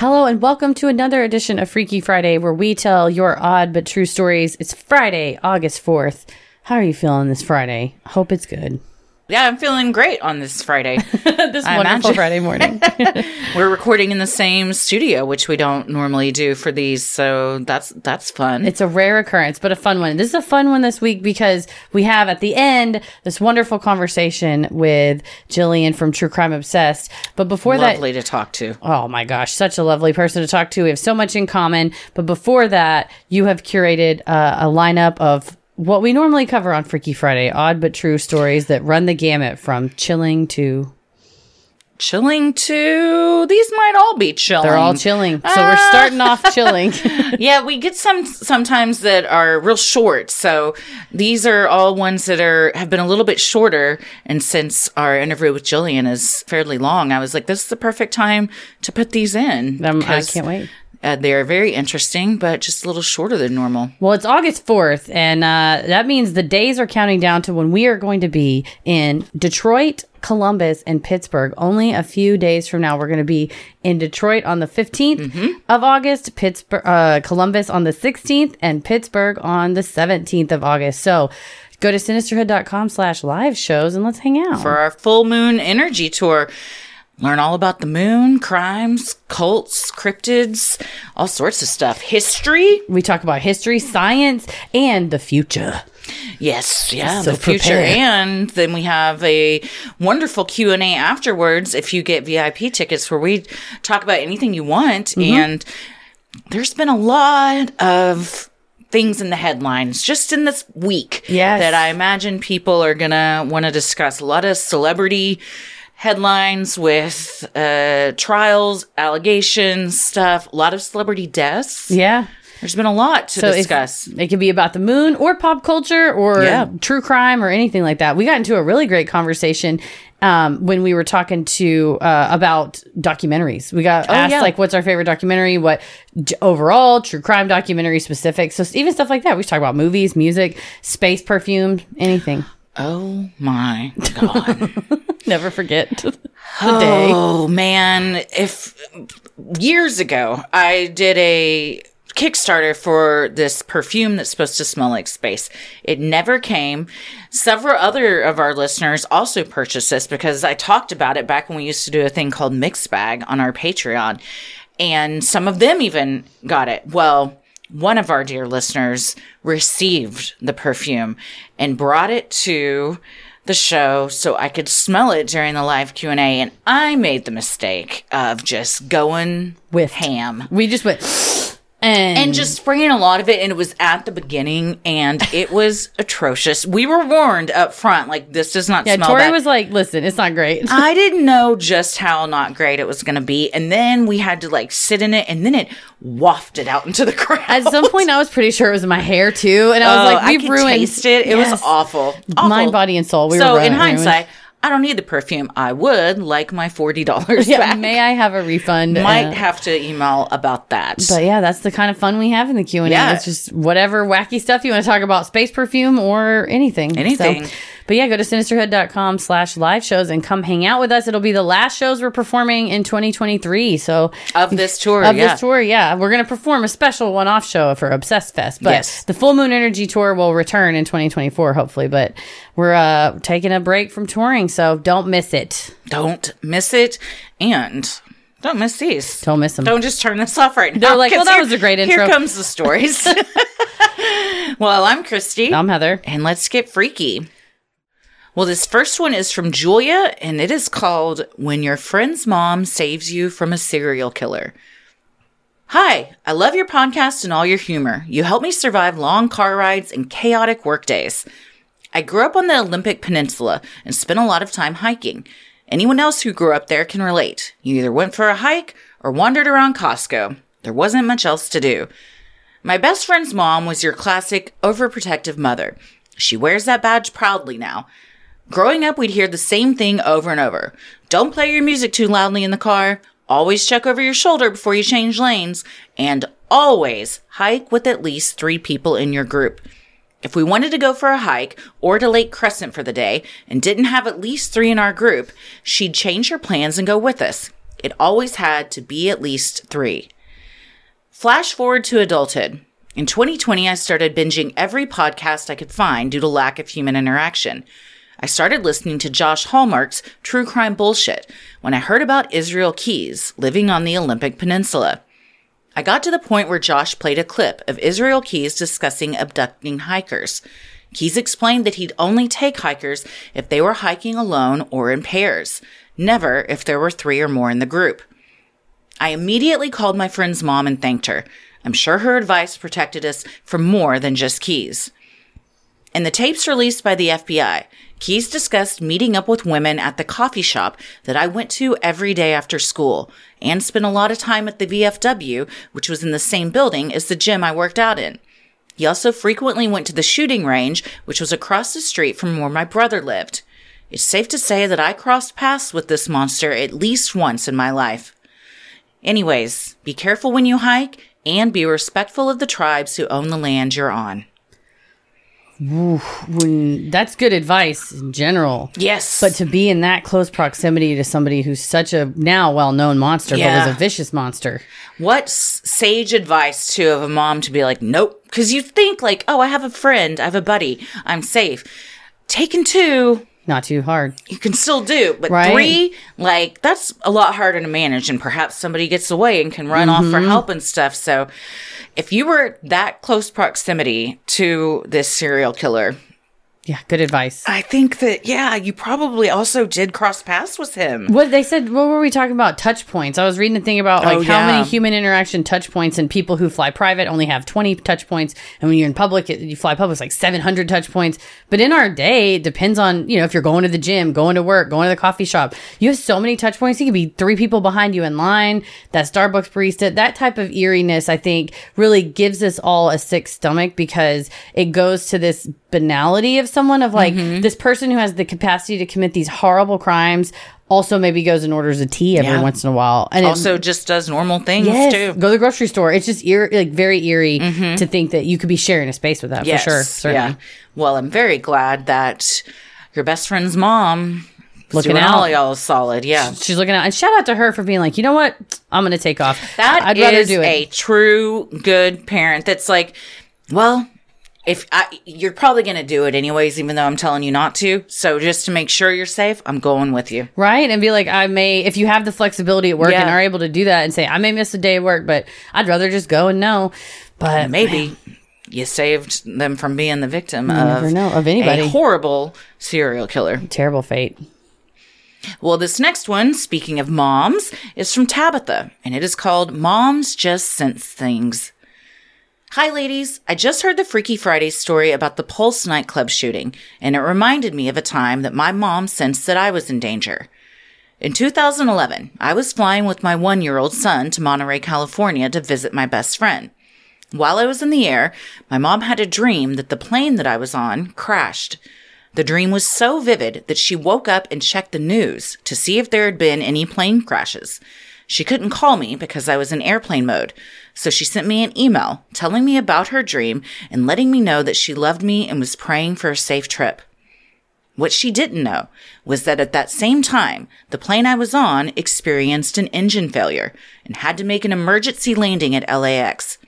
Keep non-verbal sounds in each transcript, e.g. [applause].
Hello and welcome to another edition of Freaky Friday where we tell your odd but true stories. It's Friday, August 4th. How are you feeling this Friday? Hope it's good. Yeah, I'm feeling great on this Friday. [laughs] this I wonderful imagine. Friday morning. [laughs] [laughs] We're recording in the same studio, which we don't normally do for these, so that's that's fun. it's a rare occurrence, but a fun one. This is a fun one this week because we have at the end this wonderful conversation with Gillian from True Crime Obsessed. But before that, lovely to talk to. Oh my gosh, such a lovely person to talk to. We have so much in common. But before that, you have curated uh, a lineup of what we normally cover on Freaky Friday odd but true stories that run the gamut from chilling to. Chilling to These might all be chilling. They're all chilling. So we're starting off [laughs] chilling. yeah, we get some sometimes that are real short. So these are all ones that are have been a little bit shorter. And since our interview with Gillian is fairly long, I was like, this is the perfect time to put these in. Um, I can't wait. Uh, they're very interesting, but just a little shorter than normal. Well, it's August 4th, and uh, that means the days are counting down to when we are going to be in Detroit, Columbus, and Pittsburgh. Only a few days from now, we're going to be in Detroit on the 15th of August, Pittsburgh, uh, Columbus on the 16th, and Pittsburgh on the 17th of August. So go to sinisterhood.com slash live shows and let's hang out. for our full moon energy tour. Learn all about the moon, crimes, cults, cryptids, all sorts of stuff. History? we talk about history, science, and the future. Yes, yeah, So the future. prepare. And then we have a wonderful Q&A afterwards if you get VIP tickets where we talk about anything you want Mm-hmm. and there's been a lot of things in the headlines just in this week Yes. that I imagine people are going to want to discuss. A lot of celebrity headlines with uh, trials, allegations, stuff, a lot of celebrity deaths. Yeah. There's been a lot to So discuss. it could be about the moon or pop culture or Yeah. true crime or anything like that. We got into a really great conversation um, when we were talking to uh, about documentaries. We got asked Oh, yeah. like, "What's our favorite documentary?" What j- overall true crime documentary specific? So even stuff like that. We talk about movies, music, space perfume, anything. Oh my God. [laughs] Never forget [laughs] the day. Oh man, if years ago I did a Kickstarter for this perfume that's supposed to smell like space. It never came. Several other of our listeners also purchased this because I talked about it back when we used to do a thing called Mix Bag on our Patreon. And some of them even got it. Well, one of our dear listeners received the perfume and brought it to the show so I could smell it during the live Q&A and I made the mistake of just going With ham. We just went and, and just spraying a lot of it and it was at the beginning and [sighs] it was atrocious. We were warned up front like this does not smell. yeah. smell Tori that. was like, "Listen, it's not great." I [laughs] didn't know just how not great it was going to be and then we had to like sit in it and then it wafted out into the [laughs] crowd. At some point, I was pretty sure it was in my hair too, and I was Oh, like, "We've could ruined." taste it. It Yes. was awful. awful. Mind, body, and soul. We so in ruined. I don't need the perfume. I would like my forty dollars [laughs] yeah, back. may I have a refund? [laughs] Might Uh, have to email about that. But yeah, that's the kind of fun we have in the Q and A. It's just whatever wacky stuff you want to talk about, space perfume or anything. Anything. So- But yeah, go to sinisterhood.com slash live shows and come hang out with us. It'll be the last shows we're performing in 2023. So Of this tour, of yeah. this tour, yeah, we're going to perform a special one-off show for Obsessed Fest. But Yes. the Full Moon Energy Tour will return in 2024, hopefully. But we're uh, taking a break from touring, so don't miss it. Don't miss it. And don't miss these. Don't miss them. Don't just turn this off right now. They're like, well, that here- was a great intro. Here comes the stories. [laughs] well, I'm Christy. I'm Heather. and let's get freaky. Well, this first one is from Julia, and it is called When Your Friend's Mom Saves You from a Serial Killer. Hi, I love your podcast and all your humor. You help me survive long car rides and chaotic workdays. I grew up on the Olympic Peninsula and spent a lot of time hiking. Anyone else who grew up there can relate. You either went for a hike or wandered around Costco. There wasn't much else to do. My best friend's mom was your classic overprotective mother. She wears that badge proudly now. Growing up, we'd hear the same thing over and over. Don't play your music too loudly in the car. Always check over your shoulder before you change lanes. And always hike with at least three people in your group. If we wanted to go for a hike or to Lake Crescent for the day and didn't have at least three in our group, she'd change her plans and go with us. It always had to be at least three. Flash forward to adulthood. In 2020, I started binging every podcast I could find due to lack of human interaction. I started listening to Josh Hallmark's True Crime Bullshit when I heard about Israel Keys living on the Olympic Peninsula. I got to the point where Josh played a clip of Israel Keys discussing abducting hikers. Keys explained that he'd only take hikers if they were hiking alone or in pairs, never if there were three or more in the group. I immediately called my friend's mom and thanked her. I'm sure her advice protected us from more than just Keys. In the tapes released by the FBI, Keys discussed meeting up with women at the coffee shop that I went to every day after school and spent a lot of time at the VFW, which was in the same building as the gym I worked out in. He also frequently went to the shooting range, which was across the street from where my brother lived. It's safe to say that I crossed paths with this monster at least once in my life. Anyways, be careful when you hike and be respectful of the tribes who own the land you're on. When, that's good advice in general. Yes. But to be in that close proximity to somebody who's such a now well known monster, but was a vicious monster. what sage advice too of a mom to be like, nope, because you think like, oh, I have a friend, I have a buddy, I'm safe. Taken two, Not too hard. you can still do, but Right. three, like that's a lot harder to manage, and perhaps somebody gets away and can run off Mm-hmm. for help and stuff. So, if you were that close proximity to this serial killer, Yeah, good advice. I think that yeah, you probably also did cross paths with him. What they said, what were we talking about? Touch points. I was reading a thing about like Oh, how many human interaction touch points and people who fly private only have 20 touch points. And when you're in public, it- you fly public, it's like 700 touch points. But in our day, it depends on, you know, if you're going to the gym, going to work, going to the coffee shop, you have so many touch points. You could be three people behind you in line, that Starbucks barista, that type of eeriness, I think really gives us all a sick stomach because it goes to this banality of someone of like Mm-hmm. this person who has the capacity to commit these horrible crimes also maybe goes and orders a tea every Yeah. once in a while and it- Also, just does normal things yes, too. go to the grocery store it's just eer- like very eerie to think that you could be sharing a space with that for sure certainly. Yeah. Well, I'm very glad that your best friend's mom Looking out. all y'all solid. Yeah. she's looking out and shout out to her for being like you know what i'm gonna take off That i'd rather do it a true good parent that's like, well, if I, you're probably going to do it anyways, even though I'm telling you not to. So just to make sure you're safe, I'm going with you. right and be like i may if you have the flexibility at work Yeah. and are able to do that and say i may miss a day of work but i'd rather just go and know but Maybe you saved them from being the victim of, never know, of anybody. a horrible serial killer. terrible fate Well, this next one, speaking of moms, is from Tabitha, and it is called Moms Just Sense Things. Hi, ladies. I just heard the Freaky Friday story about the Pulse nightclub shooting, and it reminded me of a time that my mom sensed that I was in danger. In 2011, I was flying with my one year old son to Monterey, California to visit my best friend. While I was in the air, my mom had a dream that the plane that I was on crashed. The dream was so vivid that she woke up and checked the news to see if there had been any plane crashes. She couldn't call me because I was in airplane mode, so she sent me an email telling me about her dream and letting me know that she loved me and was praying for a safe trip. What she didn't know was that at that same time, the plane I was on experienced an engine failure and had to make an emergency landing at LAX.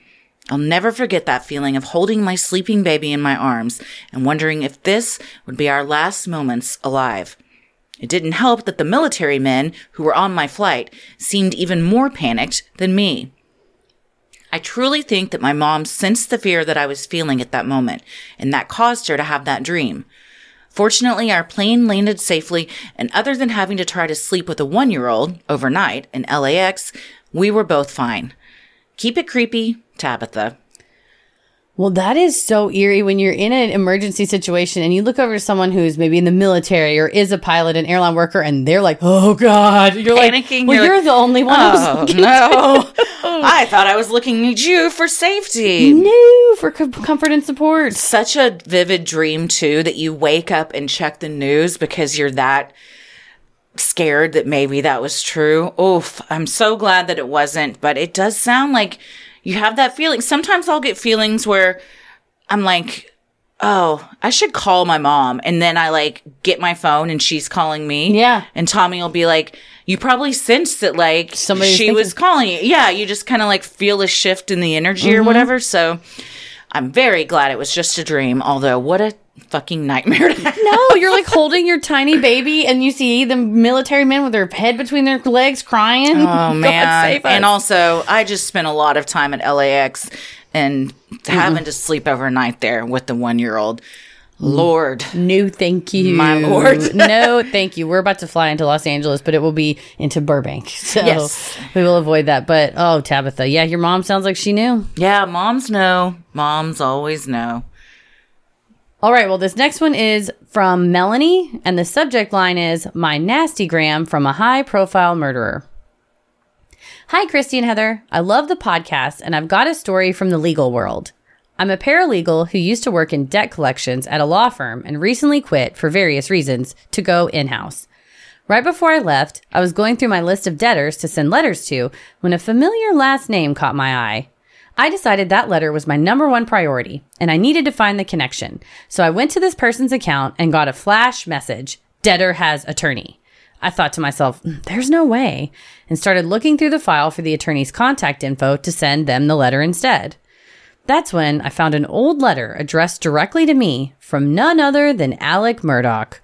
I'll never forget that feeling of holding my sleeping baby in my arms and wondering if this would be our last moments alive. It didn't help that the military men who were on my flight seemed even more panicked than me. I truly think that my mom sensed the fear that I was feeling at that moment, and that caused her to have that dream. Fortunately, our plane landed safely, and other than having to try to sleep with a one year old overnight in LAX, we were both fine. Keep it creepy, Tabitha. Well, that is so eerie when you're in an emergency situation and you look over to someone who's maybe in the military or is a pilot, an airline worker, and they're like, "Oh God!" You're Panicking, like, "Well, you're you're, like, the only one." who's oh, no. [laughs] [laughs] I thought I was looking at you for safety. no for com- comfort and support." Such a vivid dream, too, that you wake up and check the news because you're that scared that maybe that was true. Oof, I'm so glad that it wasn't, but it does sound like you have that feeling. Sometimes I'll get feelings where I'm like, oh, I should call my mom. And then I like get my phone and she's calling me. Yeah. And Tommy will be like, you probably sensed that like Somebody's she was calling you. Yeah. You just kind of like feel a shift in the energy Mm-hmm. or whatever. So I'm very glad it was just a dream. Although, what a fucking nightmare. No, you're like holding your tiny baby, and you see the military men with their head between their legs crying. Oh [laughs] man! And also, I just spent a lot of time at LAX and having mm-hmm. to sleep overnight there with the one-year-old. Lord, No, thank you. My lord. [laughs] no, thank you. We're about to fly into Los Angeles, but it will be into Burbank. [laughs] So Yes. we will avoid that. But oh, Tabitha, yeah, your mom sounds like she knew. yeah, moms know. Moms always know. All right, well, this next one is from Melanie, and the subject line is My Nasty Gram from a High Profile Murderer. Hi, Christy and Heather. I love the podcast, and I've got a story from the legal world. I'm a paralegal who used to work in debt collections at a law firm and recently quit for various reasons to go in house. Right before I left, I was going through my list of debtors to send letters to when a familiar last name caught my eye. I decided that letter was my number one priority and I needed to find the connection. So I went to this person's account and got a flash message Debtor has attorney. I thought to myself, "Mm, there's no way, and started looking through the file for the attorney's contact info to send them the letter instead. That's when I found an old letter addressed directly to me from none other than Alec Murdaugh.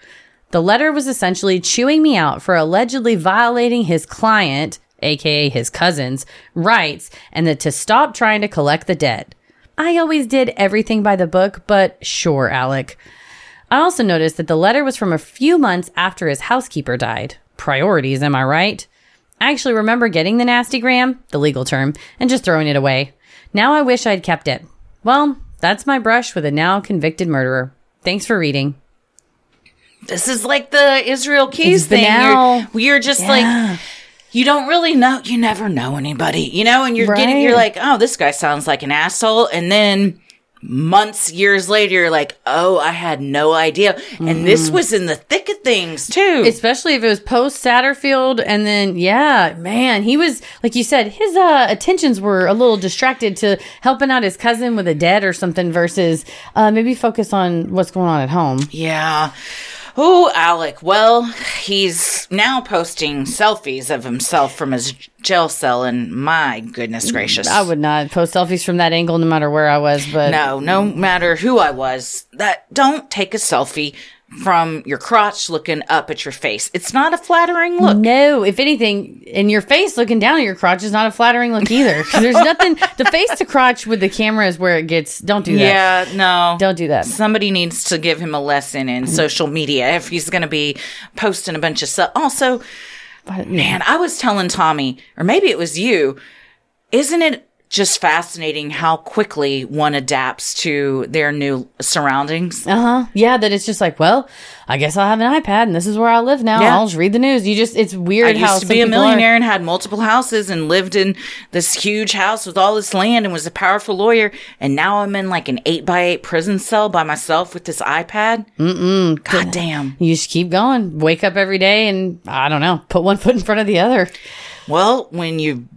The letter was essentially chewing me out for allegedly violating his client, aka his cousin's, rights and that to stop trying to collect the debt. I always did everything by the book, but sure, Alec. I also noticed that the letter was from a few months after his housekeeper died. Priorities, am I right? I actually remember getting the nasty gram, the legal term, and just throwing it away. Now I wish I'd kept it. Well, that's my brush with a now convicted murderer. Thanks for reading. This is like the Israel Keys It's thing. now. You're, you're just like you don't really know. You never know anybody, you know. And you're getting, you're like, oh, this guy sounds like an asshole, and then months, years later, you're like, oh, I had no idea, and Mm-hmm. this was in the thick of things too. Especially if it was post Satterfield and then yeah, man, he was like you said, his uh attentions were a little distracted to helping out his cousin with a debt or something versus uh maybe focus on what's going on at home. Yeah. Oh, Alec. Well, he's now posting selfies of himself from his jail cell, and my goodness mm, gracious. I would not post selfies from that angle no matter where I was, but No, no matter who I was, that don't take a selfie from your crotch looking up at your face. It's not a flattering look. No, if anything, in your face looking down at your crotch is not a flattering look either. [laughs] There's nothing. The face to crotch with the camera is where it gets. Don't do that. Yeah, no. Don't do that. Somebody needs to give him a lesson in mm-hmm. social media if he's going to be posting a bunch of stuff. Also, but, man, I was telling Tommy, or maybe it was you, isn't it just fascinating how quickly one adapts to their new surroundings? Uh huh. Yeah, that it's just like, well, I guess I'll have an iPad and this is where I live now. Yeah. I'll just read the news. You just, it's I weird how used to be a people are- millionaire and had multiple houses and lived in this huge house with all this land and was a powerful lawyer. And now I'm in like an eight by eight prison cell by myself with this iPad. Mm-mm. God damn. You just keep going. Wake up every day and I don't know, put one foot in front of the other. Well, when you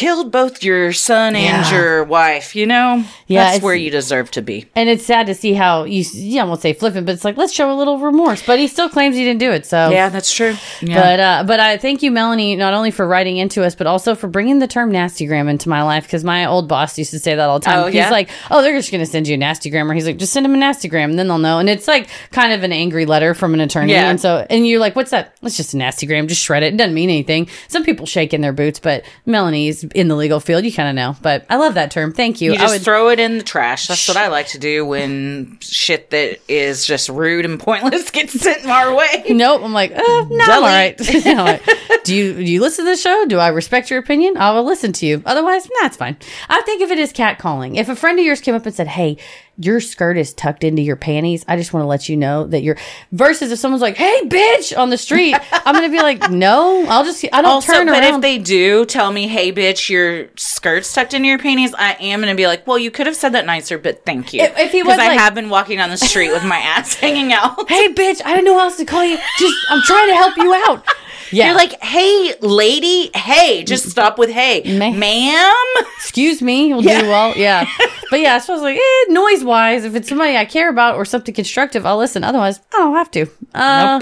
killed both your son and Yeah. your wife. You know, Yeah, that's where you deserve to be. And it's sad to see how you, yeah, I won't say flippant, but it's like, let's show a little remorse. But he still claims he didn't do it. So, Yeah, that's true. Yeah. But uh, but I thank you, Melanie, not only for writing into us, but also for bringing the term nastygram into my life because my old boss used to say that all the time. Oh, He's yeah? like, "Oh, they're just going to send you a nastygram," or he's like, "Just send him a nastygram, and then they'll know." And it's like kind of an angry letter from an attorney, Yeah. and so and you're like, "What's that?" It's just a nastygram. Just shred it. It doesn't mean anything. Some people shake in their boots, but Melanie's in the legal field. You kind of know. But I love that term. Thank you. You I just would- throw it in the trash. That's what I like to do when shit that is just rude and pointless [laughs] gets sent our way. Nope. I'm like, uh, no, all right. Right. do you do you listen to the show? Do I respect your opinion? I will listen to you. Otherwise, nah, it's fine. I think if it is catcalling, if a friend of yours came up and said, "Hey, your skirt is tucked into your panties," I just want to let you know that you're. Versus if someone's like, "Hey, bitch," on the street, I'm gonna be like, [laughs] "No, I'll just I don't Also, turn but around." But if they do tell me, "Hey, bitch, your skirt's tucked into your panties," I am gonna be like, "Well, you could have said that nicer, but thank you." If- if he was because I have been walking down the street with my [laughs] ass hanging out. hey, bitch, I don't know how else to call you. Just I'm trying to help you out. [laughs] Yeah. You're like, "Hey, lady, hey, just stop with hey, Ma- ma'am." excuse me, will Yeah. do well. Yeah. [laughs] But yeah, so I was like, eh, noise wise, if it's somebody I care about or something constructive, I'll listen. Otherwise, I don't have to. Uh,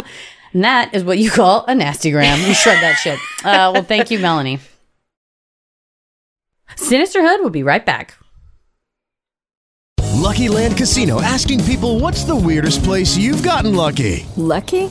And that is what you call a nastygram. You shred that shit. Uh, well, thank you, Melanie. Sinisterhood will be right back. Lucky Land Casino asking people what's the weirdest place you've gotten lucky? Lucky?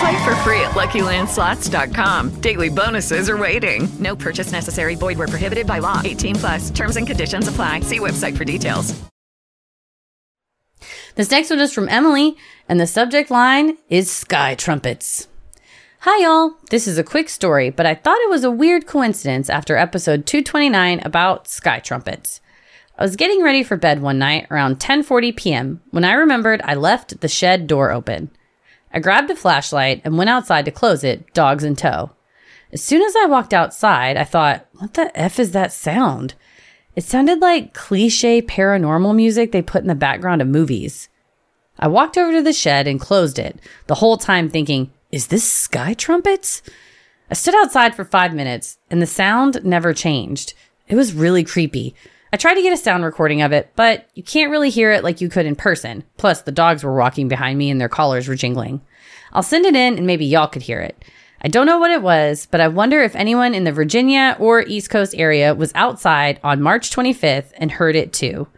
Play for free at LuckyLandSlots.com. Daily bonuses are waiting. No purchase necessary. Void where prohibited by law. 18 plus. Terms and conditions apply. See website for details. This next one is from Emily, and the subject line is Sky Trumpets. Hi, y'all. This is a quick story, but I thought it was a weird coincidence after episode 229 about sky trumpets. I was getting ready for bed one night around 10:40 p.m. when I remembered I left the shed door open. I grabbed a flashlight and went outside to close it, dogs in tow. As soon as I walked outside, I thought, "What the f is that sound?" It sounded like cliche paranormal music they put in the background of movies. I walked over to the shed and closed it, the whole time thinking, is this sky trumpets? I stood outside for five minutes and the sound never changed. It was really creepy. I tried to get a sound recording of it, but you can't really hear it like you could in person. Plus, the dogs were walking behind me and their collars were jingling. I'll send it in and maybe y'all could hear it. I don't know what it was, but I wonder if anyone in the Virginia or East Coast area was outside on March 25th and heard it too.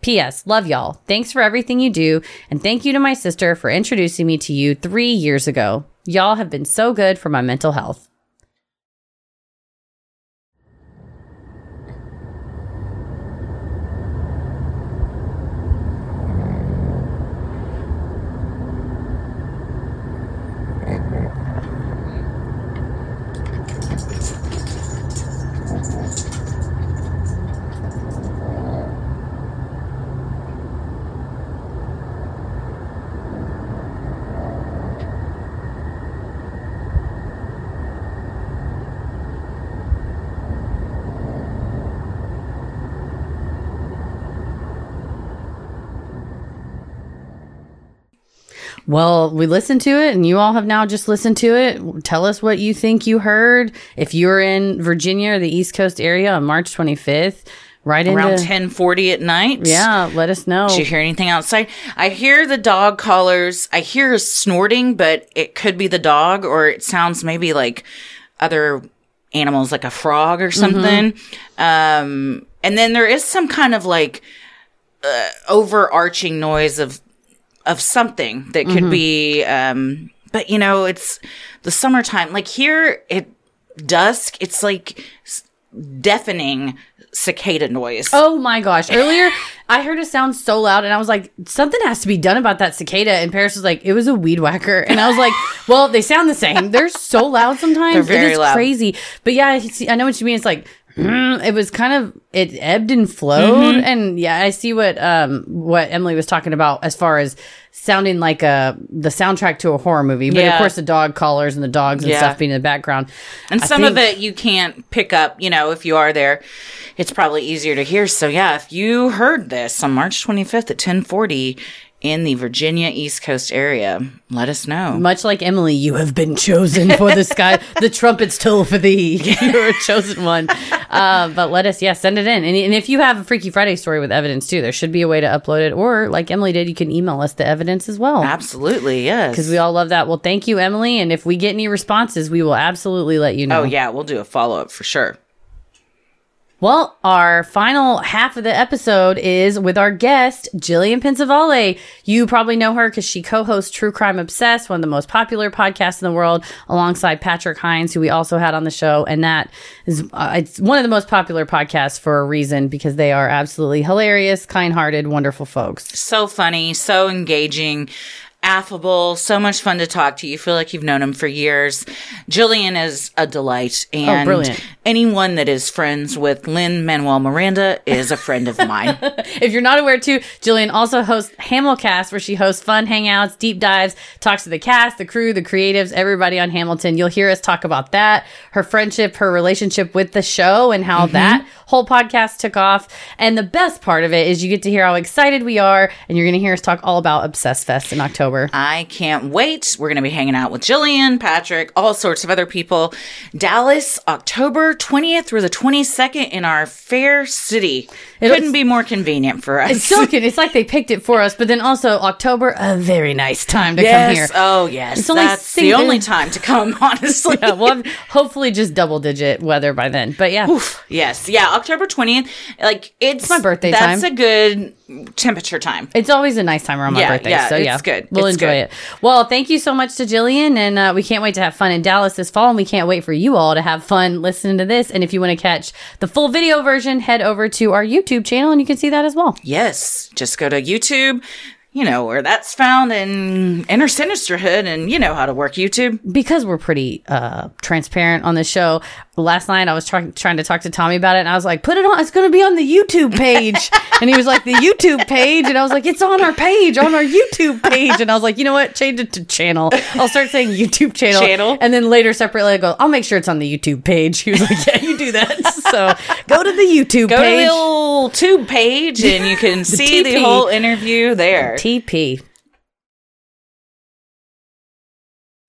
P.S. Love y'all. Thanks for everything you do, and thank you to my sister for introducing me to you three years ago. Y'all have been so good for my mental health. Well, we listened to it, and you all have now just listened to it. Tell us what you think you heard. If you're in Virginia or the East Coast area on March 25th, right Around ten forty at night. Yeah, let us know. Did you hear anything outside? I hear the dog collars. I hear snorting, but it could be the dog, or it sounds maybe like other animals, like a frog or something. Um, and then there is some kind of like uh, overarching noise of of something that could Mhm. be. Um, but you know, it's the summertime. Like here, it dusk. It's like deafening cicada noise. Oh my gosh. Earlier, I heard a sound so loud and I was like, something has to be done about that cicada. And Paris was like, it was a weed whacker. And I was like, [laughs] well, they sound the same. They're so loud sometimes. They're very it is loud. crazy. But yeah, I, see, I know what you mean. It's like, it was kind of, it ebbed and flowed. Mhm. And yeah, I see what, um, what Emily was talking about as far as sounding like a, the soundtrack to a horror movie. But of course, the dog collars and the dogs and Yeah. stuff being in the background. And I some of it you can't pick up, you know, if you are there, it's probably easier to hear. So yeah, if you heard this on March 25th at 1040 in the Virginia East Coast area, let us know. Much like Emily, you have been chosen for the sky. [laughs] the trumpets toll for thee. [laughs] You're a chosen one. Uh, but let us, yeah, send it in. And, and if you have a Freaky Friday story with evidence too, there should be a way to upload it. Or like Emily did, you can email us the evidence as well. Absolutely, yes. Because we all love that. Well, thank you, Emily. And if we get any responses, we will absolutely let you know. Oh yeah, we'll do a follow up for sure. Well, our final half of the episode is with our guest, Gillian Pensavalle. You probably know her because she co-hosts True Crime Obsessed, one of the most popular podcasts in the world, alongside Patrick Hinds, who we also had on the show. And that is, uh, it's one of the most popular podcasts for a reason because they are absolutely hilarious, kind-hearted, wonderful folks. So funny, so engaging, affable, so much fun to talk to. You feel like you've known him for years. Gillian is a delight. Oh, and brilliant. anyone that is friends with Lin Manuel Miranda is a friend of mine. [laughs] if you're not aware too, Gillian also hosts Hamilcast, where she hosts fun hangouts, deep dives, talks to the cast, the crew, the creatives, everybody on Hamilton. You'll hear us talk about that, her friendship, her relationship with the show, and how mm-hmm. that whole podcast took off. And the best part of it is you get to hear how excited we are, and you're going to hear us talk all about Obsessed Fest in October. I can't wait. We're going to be hanging out with Gillian, Patrick, all sorts of other people. Dallas, October 20th through the 22nd in our fair city. It couldn't be more convenient for us. It's so. It's like they picked it for us, but then also October, a very nice time to yes. come here. Oh, yes. It's only That's the only time to come, [laughs] honestly. yeah, we'll hopefully just double digit weather by then. But yeah. Yes. Yeah. October 20th. Like, it's my birthday That's time. a good temperature time. It's always a nice time around my Yeah, birthday. yeah, so it's good. We'll It's enjoy good. it. Well, thank you so much to Gillian, and uh, we can't wait to have fun in Dallas this fall, and we can't wait for you all to have fun listening to this. And if you want to catch the full video version, head over to our YouTube channel, and you can see that as well. Yes. Just go to YouTube. You know where that's found in Inner Sinisterhood, and you know how to work YouTube. Because we're pretty uh, transparent on the show. Last night I was trying trying to talk to Tommy about it, and I was like, "Put it on. It's going to be on the YouTube page." [laughs] and he was like, "The YouTube page," and I was like, "It's on our page, on our YouTube page." And I was like, "You know what? Change it to channel. I'll start saying YouTube channel." Channel. And then later, separately, I go, "I'll make sure it's on the YouTube page." [laughs] He was like, "Yeah, you do that." [laughs] so go to the YouTube Go page. to the little tube page, and you can see the whole interview there. TP.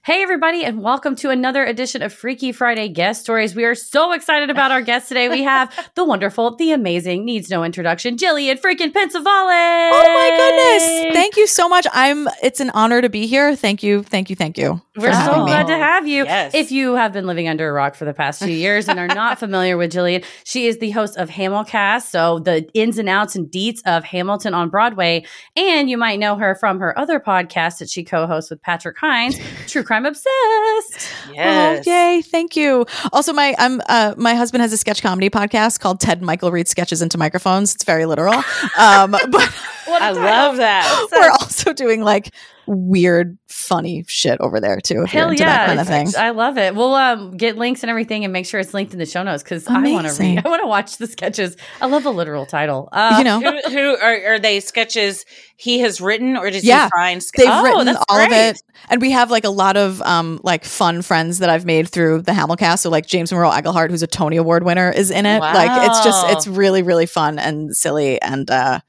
Hey, everybody, and welcome to another edition of Freaky Friday Guest Stories. We are so excited about our guest today. We have [laughs] the wonderful, the amazing, needs no introduction, Gillian freaking Pensavalle. Oh my goodness. Thank you so much. I'm it's an honor to be here. Thank you. Thank you. Thank you. We're so having me. glad to have you. Yes. If you have been living under a rock for the past few years and are not familiar with Gillian, she is the host of Hamilcast, so the ins and outs and deets of Hamilton on Broadway. And you might know her from her other podcast that she co-hosts with Patrick Hinds, True Crime I'm obsessed. Yes. Oh, yay. Thank you. Also, my I'm uh my husband has a sketch comedy podcast called Ted Michael Read Sketches into Microphones. It's very literal. Um, [laughs] but [laughs] I love that. [laughs] we're also doing like weird, funny shit over there too. If you're Hell into yeah, that kind of thing. I love it. We'll um, get links and everything and make sure it's linked in the show notes because I want to read. [laughs] I want to watch the sketches. I love the literal title. Uh, You know, who, who are, are they sketches he has written, or did Yeah. he find? ske- They've oh, written that's all of it. And we have like a lot of um like fun friends that I've made through the Hamilcast. So like James Monroe Iglehart, who's a Tony Award winner, is in it. Like it's just it's really, really fun and silly and uh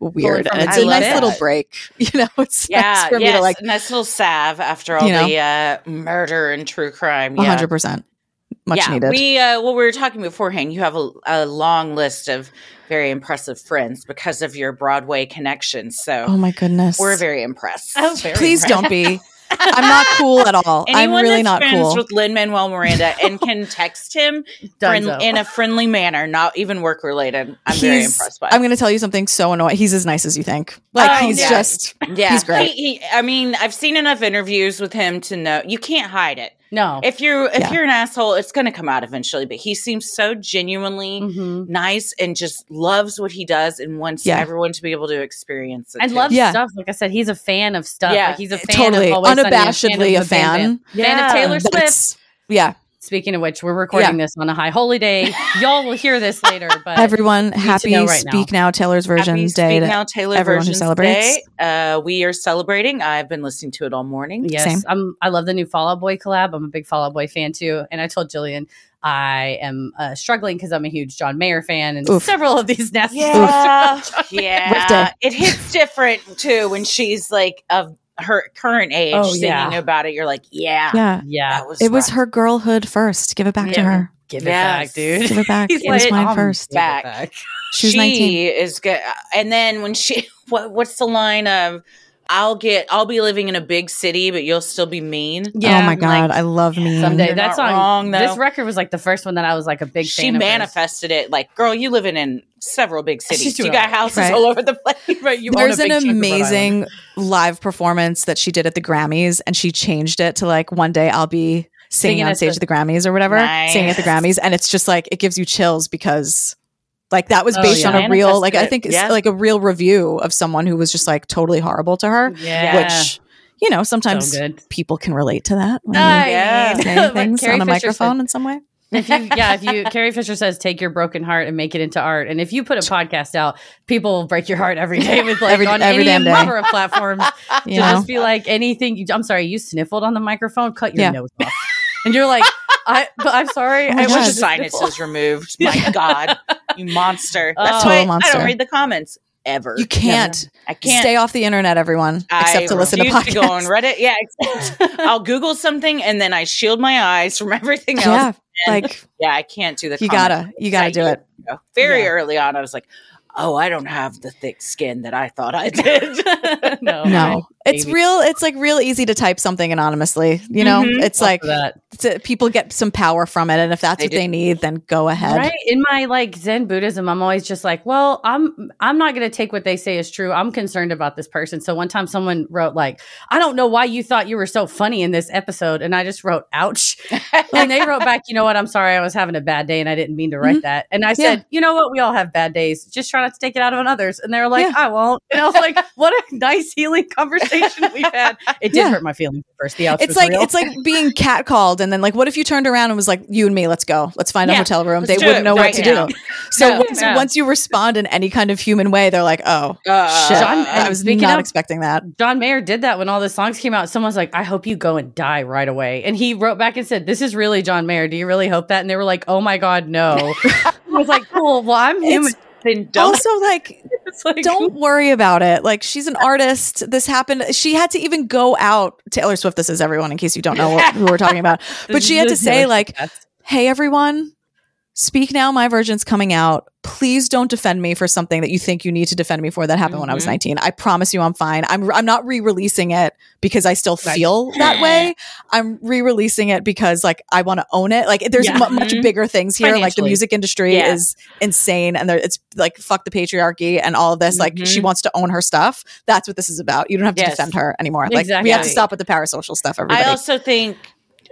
weird. And it's the a nice deep. little break. [laughs] You know, it's Yeah, nice for me to like nice little salve after all You know? the uh, murder and true crime. hundred percent. Much yeah, needed. we uh, well, we were talking beforehand. You have a, a long list of very impressive friends because of your Broadway connections. So oh my goodness. we're very impressed. Oh, very Please impressed. don't be. [laughs] I'm not cool at all. I'm really not friends cool. with Lin Manuel Miranda and can [laughs] text him friend, in a friendly manner, not even work related. I'm very impressed by. I'm going to tell you something so annoying. He's as nice as you think. Like Oh, he's yeah. just yeah, he's great. He, he, I mean, I've seen enough interviews with him to know you can't hide it. No. If you're if Yeah. you're an asshole, it's going to come out eventually. But he seems so genuinely Mhm. nice and just loves what he does and wants Yeah. everyone to be able to experience it. and too. loves Yeah. stuff. Like I said, he's a fan of stuff. Yeah. Like he's a fan Totally. of Always Sunny, Unabashedly a of the Bam Bam. fan. Fan of Taylor Swift. That's- yeah. Speaking of which, we're recording Yeah. this on a high holy day. Y'all will hear this later, [laughs] but Everyone, you need to happy right Speak Now Taylor's Version Happy Day Speak to Now Taylor everyone who Versions celebrates. Day. Uh, we are celebrating. I've been listening to it all morning. Yes, Same. I'm. I love the new Fall Out Boy collab. I'm a big Fall Out Boy fan too. And I told Gillian I am uh, struggling because I'm a huge John Mayer fan, and Oof. several of these nasty. Yeah, yeah. It hits different too when she's like of her current age Oh, singing yeah. about it. You're like, yeah, Yeah. yeah, was It was her girlhood first. Give it back to her. give it Yes. back, dude. Give it back. [laughs] He's It was like, mine um, first. give it Back. back. She was she 19. is good. And then when she, [laughs] what, what's the line of? I'll get. I'll be living in a big city, but you'll still be mean. Oh yeah. oh my like, God. I love me. Someday You're that not song, wrong, though. this record was like the first one that I was like a big She fan of. manifested it. Like, girl, you living in several big cities. You got all right. houses Right. all over the [laughs] place. Right, you There's an a big chunk of Rhode Island. amazing live performance that she did at the Grammys, and she changed it to like one day I'll be singing, Singing on stage at the Grammys or whatever, singing at the Grammys, and it's just like it gives you chills because. Like that was Oh, based yeah. on a real, like I think it's yeah. like a real review of someone who was just like totally horrible to her. Yeah. Which you know sometimes So good. people can relate to that. When ah, I you Yeah. mean, [laughs] things on a Fisher microphone said- in some way. if you yeah if you carrie fisher says take your broken heart and make it into art and if you put a podcast out people will break your heart every day with like Every- on every any damn day. number of platforms [laughs] You to know? just be like anything you, i'm sorry you sniffled on the microphone cut your Yeah. nose off and you're like i but i'm sorry [laughs] Oh my i I God. wish was the sinuses removed. My God, you [laughs] monster. That's Oh. why Total I don't read the comments ever. You can't I can't. stay off the internet, everyone, except I to listen to podcasts. go on Reddit. Yeah, [laughs] I'll Google something and then I shield my eyes from everything else. Yeah, And, like yeah, I can't do the. you gotta, you gotta do it. Very Yeah. early on, I was like, "Oh, I don't have the thick skin that I thought I did." [laughs] no No, it's baby. real. It's like real easy to type something anonymously. You know, Mhm. it's like that. it's- people get some power from it, and if that's They what do. they need, then go ahead. Right in my like Zen Buddhism, I'm always just like, well, I'm I'm not going to take what they say is true. I'm concerned about this person. So one time, someone wrote like, I don't know why you thought you were so funny in this episode, and I just wrote, ouch. [laughs] and they wrote back, you know what? I'm sorry, I was having a bad day, and I didn't mean to write that. And I said, Yeah. you know what? We all have bad days. Just try not to take it out on others. And they're like, Yeah. I won't. And I was like, what a [laughs] nice healing conversation we've had. [laughs] It did Yeah. hurt my feelings at first. The ouch It's like real. it's like being catcalled, and then like, what if you turned around and was like, "You and me, let's go, let's find a hotel room." let's They wouldn't it know right what to now. do. [laughs] So No, once, no. once you respond in any kind of human way, they're like, "Oh Uh, shit, John- I was not of- expecting that." John Mayer did that when all the songs came out. Someone's like, I hope you go and die right away. And he wrote back and said, This is really John Mayer. Do you really hope that? And they were like, Oh my God, no. [laughs] I was like, Cool. Well, I'm human. It's then don't. also [laughs] like [laughs] It's like, don't worry about it. Like she's an artist. This happened. She had to even go out. Taylor Swift. This is everyone. In case you don't know what, who we're talking about, [laughs] but she had to say like, "Hey everyone, speak now. My version's coming out. Please don't defend me for something that you think you need to defend me for that happened when I was Mhm. 19. I promise you, I'm fine. I'm I'm not re-releasing it because I still feel [laughs] that way. I'm re-releasing it because like I want to own it. Like there's Yeah. mu- much Mhm. bigger things here. Like the music industry Yeah. is insane, and there, it's like fuck the patriarchy and all of this. Like she Mhm. wants to own her stuff. That's what this is about. You don't have to Yes. defend her anymore. Like we have to stop with the parasocial stuff. Everybody. I also think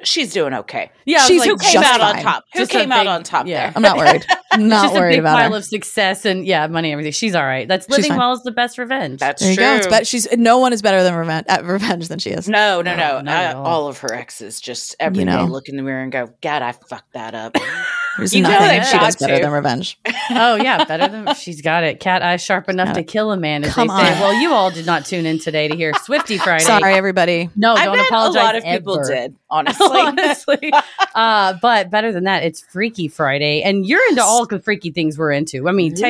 she's doing okay. Yeah, She's like, Who came out on top? Who Just came out on top yeah. there? I'm not worried. [laughs] I'm not just a big about pile her. of success and yeah, money, everything. She's all right. That's living fine. well is the best revenge. That's there you true. go. It's bet she's no one is better than revenge at revenge than she is. No, no, No, no. not at all. all of her exes just every You day look in the mirror and go, God, I fucked that up. [laughs] There's You nothing they've she does better to. than revenge. [laughs] oh yeah, better than she's got it. Cat eyes sharp enough to kill a man, as Come they say. on. Well, you all did not tune in today to hear Swifty [laughs] Friday. Sorry, everybody. No, I don't bet apologize. a lot of people did, honestly. honestly. uh, but better than that, it's Freaky Friday, and you're into all the freaky things we're into. I mean, ta-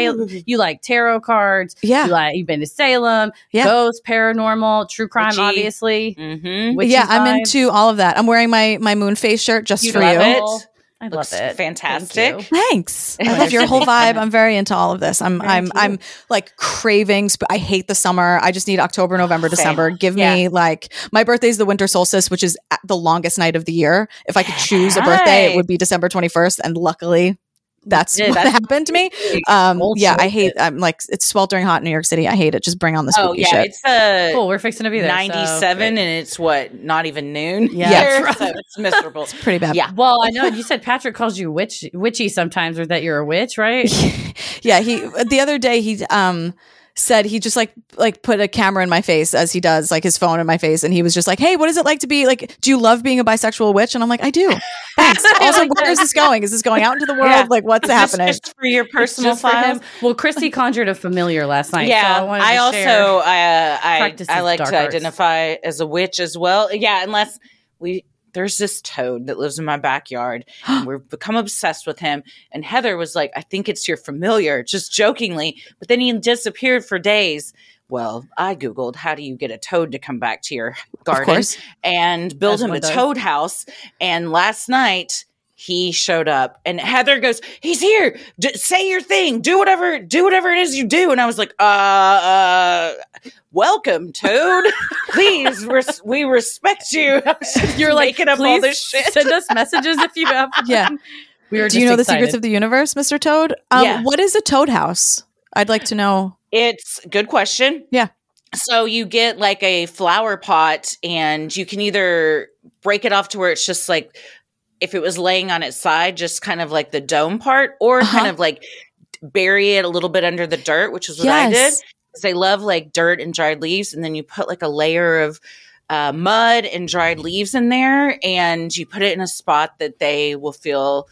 you like tarot cards, Yeah. You like you've been to Salem, Yeah. ghosts, paranormal, true crime, Witchy. obviously. mm-hmm. Witchy yeah, I'm vibes. into all of that. I'm wearing my my moon face shirt just You for love you. it. I love it. fantastic. Thank. Thanks. [laughs] I love your whole vibe. I'm very into all of this. I'm I'm I'm like craving. Sp- I hate the summer. I just need October, November, Same. December. Give me like my birthday's the winter solstice, which is the longest night of the year. If I could choose a birthday, it would be December 21st. And luckily, that's did. what That's- happened to me. [laughs] Um, yeah, I shit. hate. I'm like it's sweltering hot in New York City. I hate it. Just bring on the Oh yeah, shit. it's uh Cool, we're fixing to be there. so- 97 and it's what not even noon. Yeah. there, That's so it's miserable. [laughs] it's pretty bad. Yeah. Well, I know you said Patrick calls you witch witchy sometimes, or that you're a witch, right? [laughs] yeah he the other day he um said he just like like put a camera in my face as he does like his phone in my face and he was just like hey what is it like to be like do you love being a bisexual witch and i'm like i do thanks [laughs] also like where that. is this going is this going out into the world Yeah. like what's Just- happening Just for your personal for files. him. Well, Christy conjured a familiar last night. yeah, so I, I, also share. uh, I I like to arts. identify as a witch as well. Yeah, unless we there's this toad that lives in my backyard. [gasps] and we've become obsessed with him. And Heather was like, "I think it's your familiar," just jokingly. But then he disappeared for days. Well, I googled how do you get a toad to come back to your garden and build him a toad house. And last night he showed up and Heather goes, he's here. D- say your thing. Do whatever, do whatever it is you do. And I was like, uh, uh, welcome toad. [laughs] Please, res- we respect you. [laughs] You're [laughs] like making up all this shit. Send us messages if you have. yeah we were. do you know the secrets of the universe mr toad um Yeah. what is a toad house i'd like to know It's good question. Yeah. So you get like a flower pot and you can either break it off to where it's just like if it was laying on its side, just kind of like the dome part, or Uh-huh. kind of like bury it a little bit under the dirt, which is what I did. Because they love like dirt and dried leaves, and then you put like a layer of uh, mud and dried leaves in there, and you put it in a spot that they will feel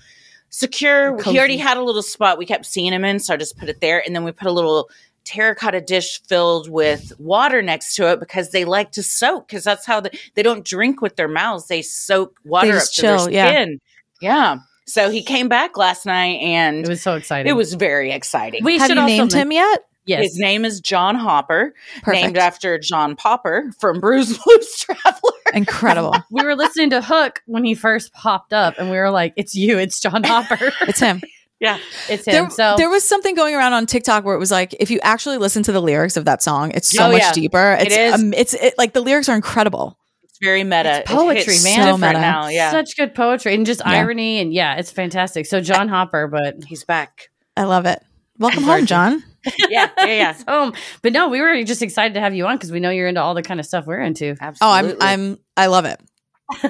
secure. He already had a little spot we kept seeing him in, so I just put it there, and then we put a little terracotta dish filled with water next to it because they like to soak because that's how they, they don't drink with their mouths they soak water up just to their chill, yeah. skin yeah so he came back last night and It was so exciting. it was very exciting We have should you also named him yet Yes. his name is john hopper Perfect. named after john popper from [laughs] bruce blues traveler incredible [laughs] we were listening to Hook when he first popped up, and we were like, "It's you, it's John Hopper, [laughs] it's him yeah it's him." There, so there was something going around on TikTok where it was like, if you actually listen to the lyrics of that song, it's so Oh, much yeah. deeper. It It's um, it's it, like the lyrics are incredible. it's very meta It's poetry, it man. So meta. now yeah such good poetry and just Yeah. irony, and yeah, it's fantastic. So John Hopper, but he's back I love it. Welcome home, John. [laughs] yeah yeah yeah [laughs] home. But no, we were just excited to have you on because we know you're into all the kind of stuff we're into. Absolutely. Oh, I'm I'm I love it.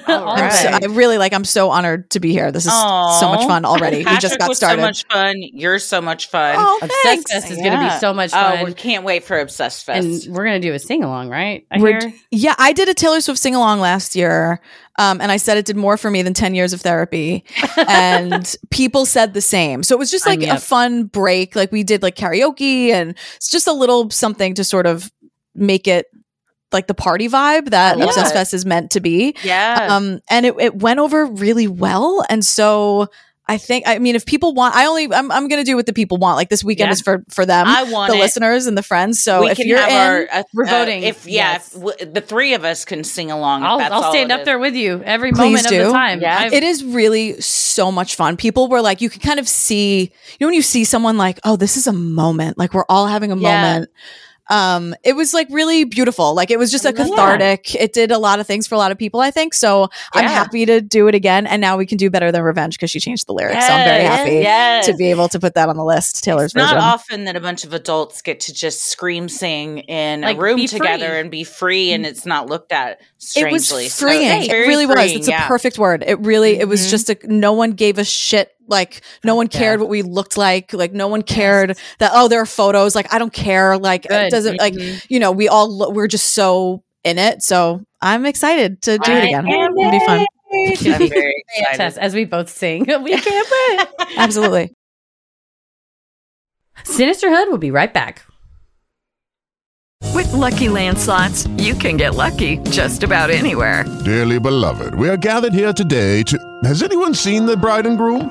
All I'm so. I really like. I'm so honored to be here. This is so much fun [laughs] already. we just got was started. so much fun. You're so much fun. Oh, Obsessed thanks. Fest is going to be so much Oh, fun, we can't wait for Obsessed Fest. and we're going to do a sing along, right? I We're hear. d- yeah, I did a Taylor Swift sing along last year, um, and I said it did more for me than ten years of therapy, and [laughs] people said the same. So it was just Sign like me a fun break. Like we did like karaoke, and it's just a little something to sort of make it like the party vibe that I love Obsessed. Fest is meant to be. yeah. um and it, it went over really well and so i think i mean if people want i only i'm, I'm gonna do what the people want like this weekend Yeah. is for for them I want the it. listeners and the friends so we if can you're have in our. Uh, We're uh, voting. if yeah, Yes. if w- the three of us can sing along. I'll, that's I'll all stand up is. there with you every Please moment of the time. Yeah. I've- it is really so much fun people were like you can kind of see you know when you see someone like oh this is a moment like we're all having a Yeah. moment um it was like really beautiful like it was just a Yeah. cathartic it did a lot of things for a lot of people i think so i'm happy to do it again and now we can do better than revenge because she changed the lyrics so i'm very happy yes. to be able to put that on the list taylor's It's not often that a bunch of adults get to just scream sing in Like, a room together free. and be free, and it's not looked at Strangely. it was strangely. So freeing. it's it very really was. It's yeah. a perfect word. It really, it was Mhm. just a, no one gave a shit. Like no one cared what we looked like. Like no one cared that, oh, there are photos. Like I don't care. Like it doesn't, like, Mhm. you know, we all, lo- we're just so in it. So I'm excited to do it again. am It'll be fun. I'm very [laughs] excited. as we both sing. [laughs] We can't wait. [laughs] Absolutely. Sinisterhood will be right back. With Lucky Land slots, you can get lucky just about anywhere. Dearly beloved, we are gathered here today to. Has anyone seen the bride and groom?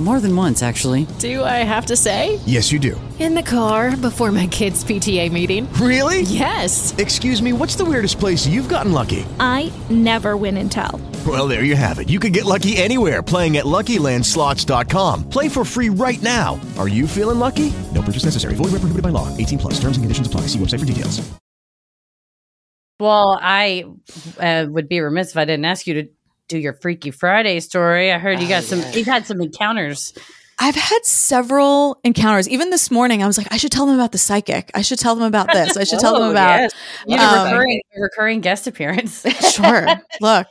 More than once, actually. Do I have to say? Yes, you do. In the car before my kids' PTA meeting. Really? Yes. Excuse me, what's the weirdest place you've gotten lucky? I never win and tell. Well, there you have it. You can get lucky anywhere playing at LuckyLandSlots.com. Play for free right now. Are you feeling lucky? No purchase necessary. Void where prohibited by law. 18 plus. Terms and conditions apply. See website for details. Well, I uh, would be remiss if I didn't ask you to do your Freaky Friday story. I heard you got some. You've had some encounters. I've had several encounters. Even this morning, I was like, I should tell them about the psychic. I should tell them about this. I should tell them [laughs] Oh, about. yes. You um, a recurring, recurring guest appearance. [laughs] sure. Look.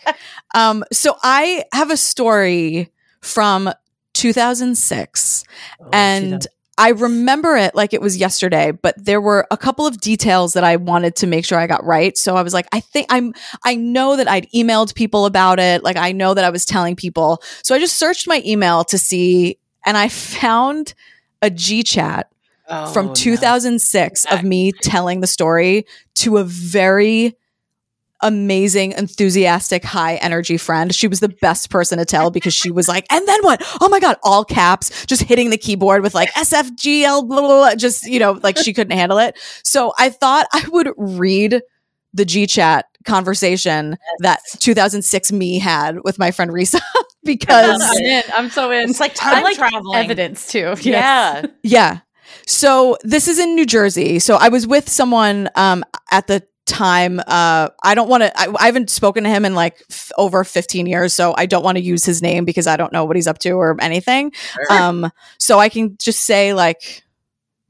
Um, so I have a story from 2006 and I remember it like it was yesterday, but there were a couple of details that I wanted to make sure I got right. So I was like, I think I'm, I know that I'd emailed people about it. Like I know that I was telling people. So I just searched my email to see, and I [laughs] found a G chat Oh, from 2006 of me telling the story to a very amazing, enthusiastic, high energy friend. She was the best person to tell because she was like, and then what? Oh my God, all caps, just hitting the keyboard with like SFGL, blah, blah, blah, just, you know, like she couldn't handle it. So I thought I would read the G chat conversation that 2006 me had with my friend Risa [laughs] because I'm in. I'm so in. It's like time like traveling. evidence too. Yes. Yeah. Yeah. So this is in New Jersey. So I was with someone um, at the time. Uh, I don't want to. I, I haven't spoken to him in like f- over 15 years, so I don't want to use his name because I don't know what he's up to or anything. Um, so I can just say like,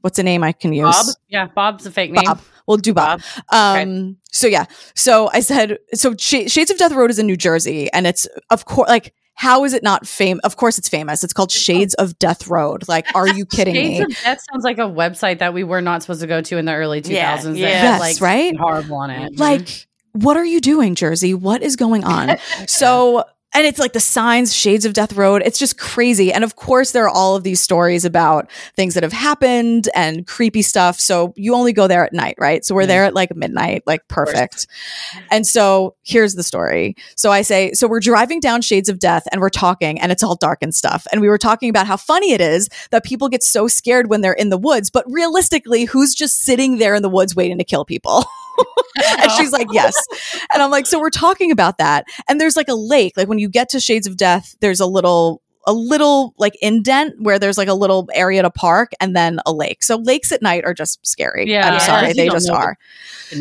what's a name I can use? Bob. Yeah, Bob's a fake name. Bob. We'll do Bob. Um, so yeah. So I said, so Sh- Shades of Death Road is in New Jersey, and it's of course like. How is it not famous? Of course, it's famous. It's called Shades of Death Road. Like, are you [laughs] kidding Shades me? of Death sounds like a website that we were not supposed to go to in the early 2000s. Yeah, that yeah. had, Yes, like, right? Horrible on it. like what are you doing jersey what is going on [laughs] so and it's like the signs shades of death road. It's just crazy. And of course there are all of these stories about things that have happened and creepy stuff. So you only go there at night right? So we're mm. there at like midnight like perfect. And so here's the story. So i say so we're driving down shades of death and we're talking and it's all dark and stuff. And we were talking about how funny it is that people get so scared when they're in the woods but realistically who's just sitting there in the woods waiting to kill people [laughs] [laughs] and she's like, yes. And I'm like, so we're talking about that. And there's like a lake. Like when you get to Shades of Death, there's a little a little like indent where there's like a little area to park and then a lake. So lakes at night are just scary. Yeah. I'm sorry, You they just are.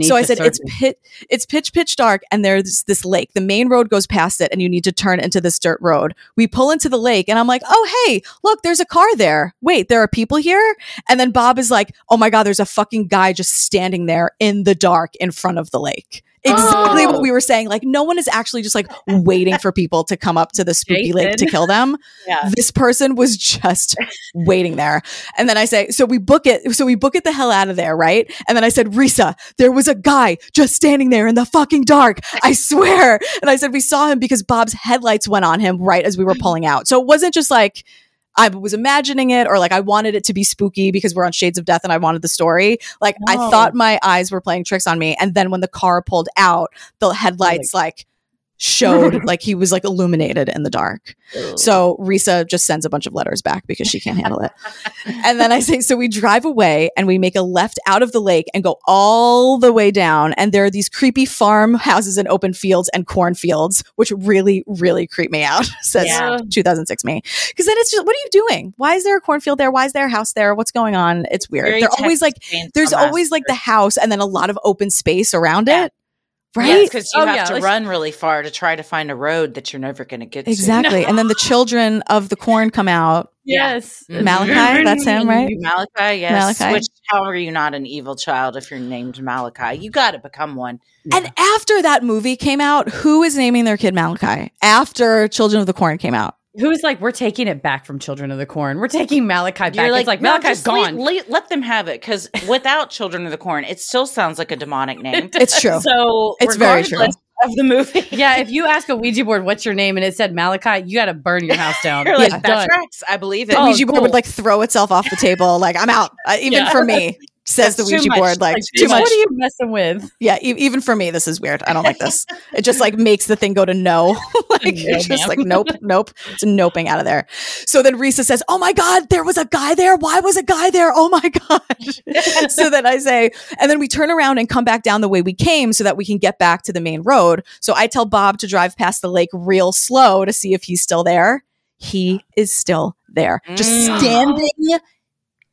So I said it's pit it's pitch pitch dark and there's this lake. The main road goes past it and you need to turn into this dirt road. We pull into the lake and I'm like, "Oh, hey, look, there's a car there. Wait, there are people here?" And then Bob is like, "Oh my god, there's a fucking guy just standing there in the dark in front of the lake." Exactly Oh. what we were saying. Like no one is actually just like waiting for people to come up to the spooky lake to kill them. Yeah. This person was just waiting there. And then I say, so we book it. So we book it the hell out of there, right? And then I said, Risa, there was a guy just standing there in the fucking dark. I swear. And I said, we saw him because Bob's headlights went on him right as we were pulling out. So it wasn't just like, I was imagining it or like I wanted it to be spooky because we're on Shades of Death and I wanted the story. Like I thought my eyes were playing tricks on me. And then when the car pulled out, the oh headlights like showed [laughs] like he was like illuminated in the dark. So Risa just sends a bunch of letters back because she can't handle it. [laughs] and then I say, so we drive away and we make a left out of the lake and go all the way down. And there are these creepy farmhouses and open fields and cornfields, which really, really creep me out, [laughs] says Yeah. 2006 me. Because then it's just, what are you doing? Why is there a cornfield there? Why is there a house there? What's going on? It's weird. Very They're always like, there's always like the house and then a lot of open space around it. Right? because you Oh, have yeah, to like- run really far to try to find a road that you're never going to get to. Exactly. And then the [laughs] children of the corn come out. Yes. Mm-hmm. Malachi, that's him, right? Malachi, yes. Malachi. Which, how are you not an evil child if you're named Malachi? You got to become one. And after that movie came out, who is naming their kid Malachi? After Children of the Corn came out. Who's like, we're taking it back from Children of the Corn. We're taking Malachi back. You're it's like no, Malachi's just le- gone. le- let them have it because without Children of the Corn, it still sounds like a demonic [laughs] name. It's true. So It's very true. Of the movie, [laughs] yeah, if you ask a Ouija board what's your name and it said Malachi, you got to burn your house down. [laughs] you're like Yeah. that Done. tracks. I believe it. The Oh, Ouija board cool. would like throw itself off the table. Like, I'm out. Uh, even Yeah. for me. Says That's the Ouija board. Like, Like, too much. What are you messing with? Yeah, e- even for me, this is weird. I don't like this. [laughs] it just like makes the thing go to no. [laughs] like No, it's just like nope, nope. It's noping out of there. So then Risa says, "Oh my god, there was a guy there. Why was a guy there? Oh my [laughs] god." so then I say, and then we turn around and come back down the way we came so that we can get back to the main road. So I tell Bob to drive past the lake real slow to see if he's still there. He is still there, just Mm. standing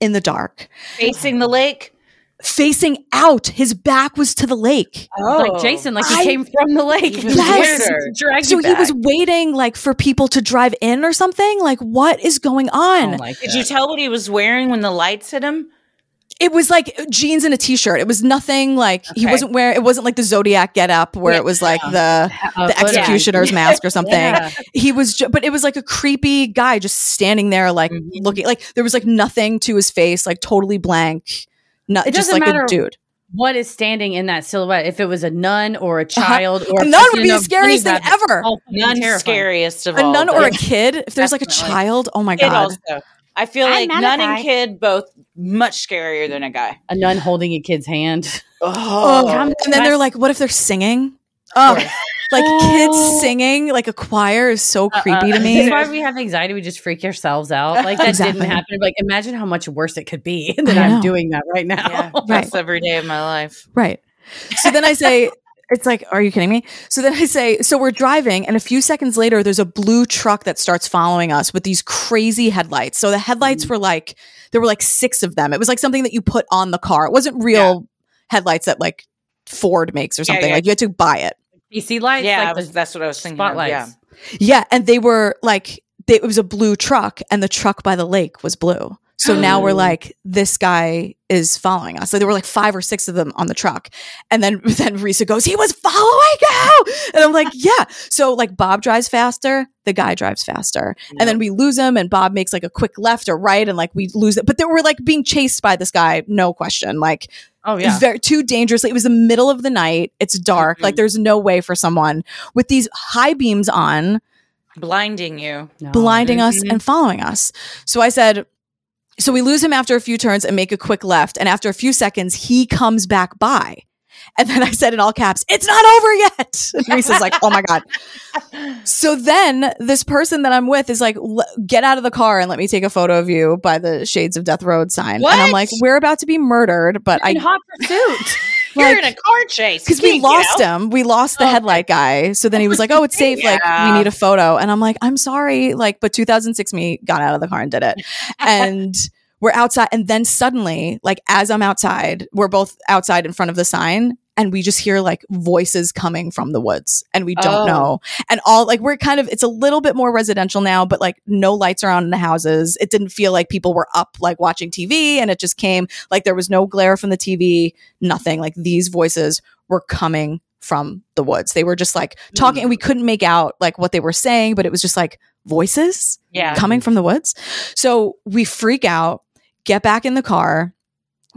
in the dark, Facing the lake. facing out. His back was to the lake. Like oh. Jason, like he I- came from the lake. Yes. weirder. So he was waiting like for people to drive in or something like what is going oh on Oh my Did you tell what he was wearing when the lights hit him? It was like jeans and a t-shirt it was nothing like he wasn't wearing it wasn't like the zodiac get up where it was like the Uh, the footage. executioner's mask or something Yeah. he was ju- but it was like a creepy guy just standing there like Mm-hmm. looking like there was like nothing to his face like totally blank not It just doesn't like matter a dude what is standing in that silhouette. If it was a nun or a child or A a nun would be the scariest thing ever. all fucking None scariest of a all. nun or a kid if there's like a child oh my Kid god also. I feel I'm like nun and kid both much scarier than a guy. A nun holding a kid's hand. [laughs] Oh, Oh, and then they're like, what if they're singing? [laughs] Oh, like kids singing like a choir is so creepy to Uh, me. That's why we have anxiety. We just freak ourselves out. [laughs] Like that Exactly. didn't happen. Like imagine how much worse it could be that I I'm doing that right now. yeah, Right. that's every day of my life. Right. So then I say, it's like, are you kidding me? So then I say, so we're driving, and a few seconds later, there's a blue truck that starts following us with these crazy headlights. So the headlights mm-hmm. were like, there were like six of them. It was like something that you put on the car. It wasn't real headlights that like Ford makes or something. yeah. Like you had to buy it. PC lights. Yeah, like was, that's what I was thinking. of, spotlights. Yeah. Yeah. And they were like, they, it was a blue truck, and the truck by the lake was blue. So now we're like, this guy is following us. So there were like five or six of them on the truck. And then [laughs] then Risa goes, he was following you. And I'm like, yeah. So like Bob drives faster, the guy drives faster. And then we lose him and Bob makes like a quick left or right and like we lose it. But they were like being chased by this guy, no question. Like Oh yeah. very too dangerously. It was the middle of the night. It's dark. Like there's no way for someone with these high beams on Blinding you. No. blinding us Mhm. and following us. So I said, so we lose him after a few turns and make a quick left. And after a few seconds, he comes back by. And then I said in all caps, it's not over yet. [laughs] And Risa's like, oh my God. So then this person that I'm with is like, get out of the car and let me take a photo of you by the Shades of Death Road sign. And I'm like, we're about to be murdered, but in I, hot pursuit. [laughs] You're Like- in a car chase. because we lost him. We lost the oh, Okay. headlight guy. So then he was like, "Oh, it's safe. Like we need a photo." And I'm like, "I'm sorry." Like, but 2006 me got out of the car and did it. And we're outside, and then suddenly, like as I'm outside, we're both outside in front of the sign, and we just hear like voices coming from the woods, and we don't Oh. know. And all like we're kind of it's a little bit more residential now, but like no lights are on in the houses. It didn't feel like people were up like watching TV, and it just came like there was no glare from the TV, nothing. Like these voices were coming from the woods. They were just like talking, and we mm. couldn't make out like what they were saying, but it was just like voices Yeah. coming from the woods. So we freak out, get back in the car,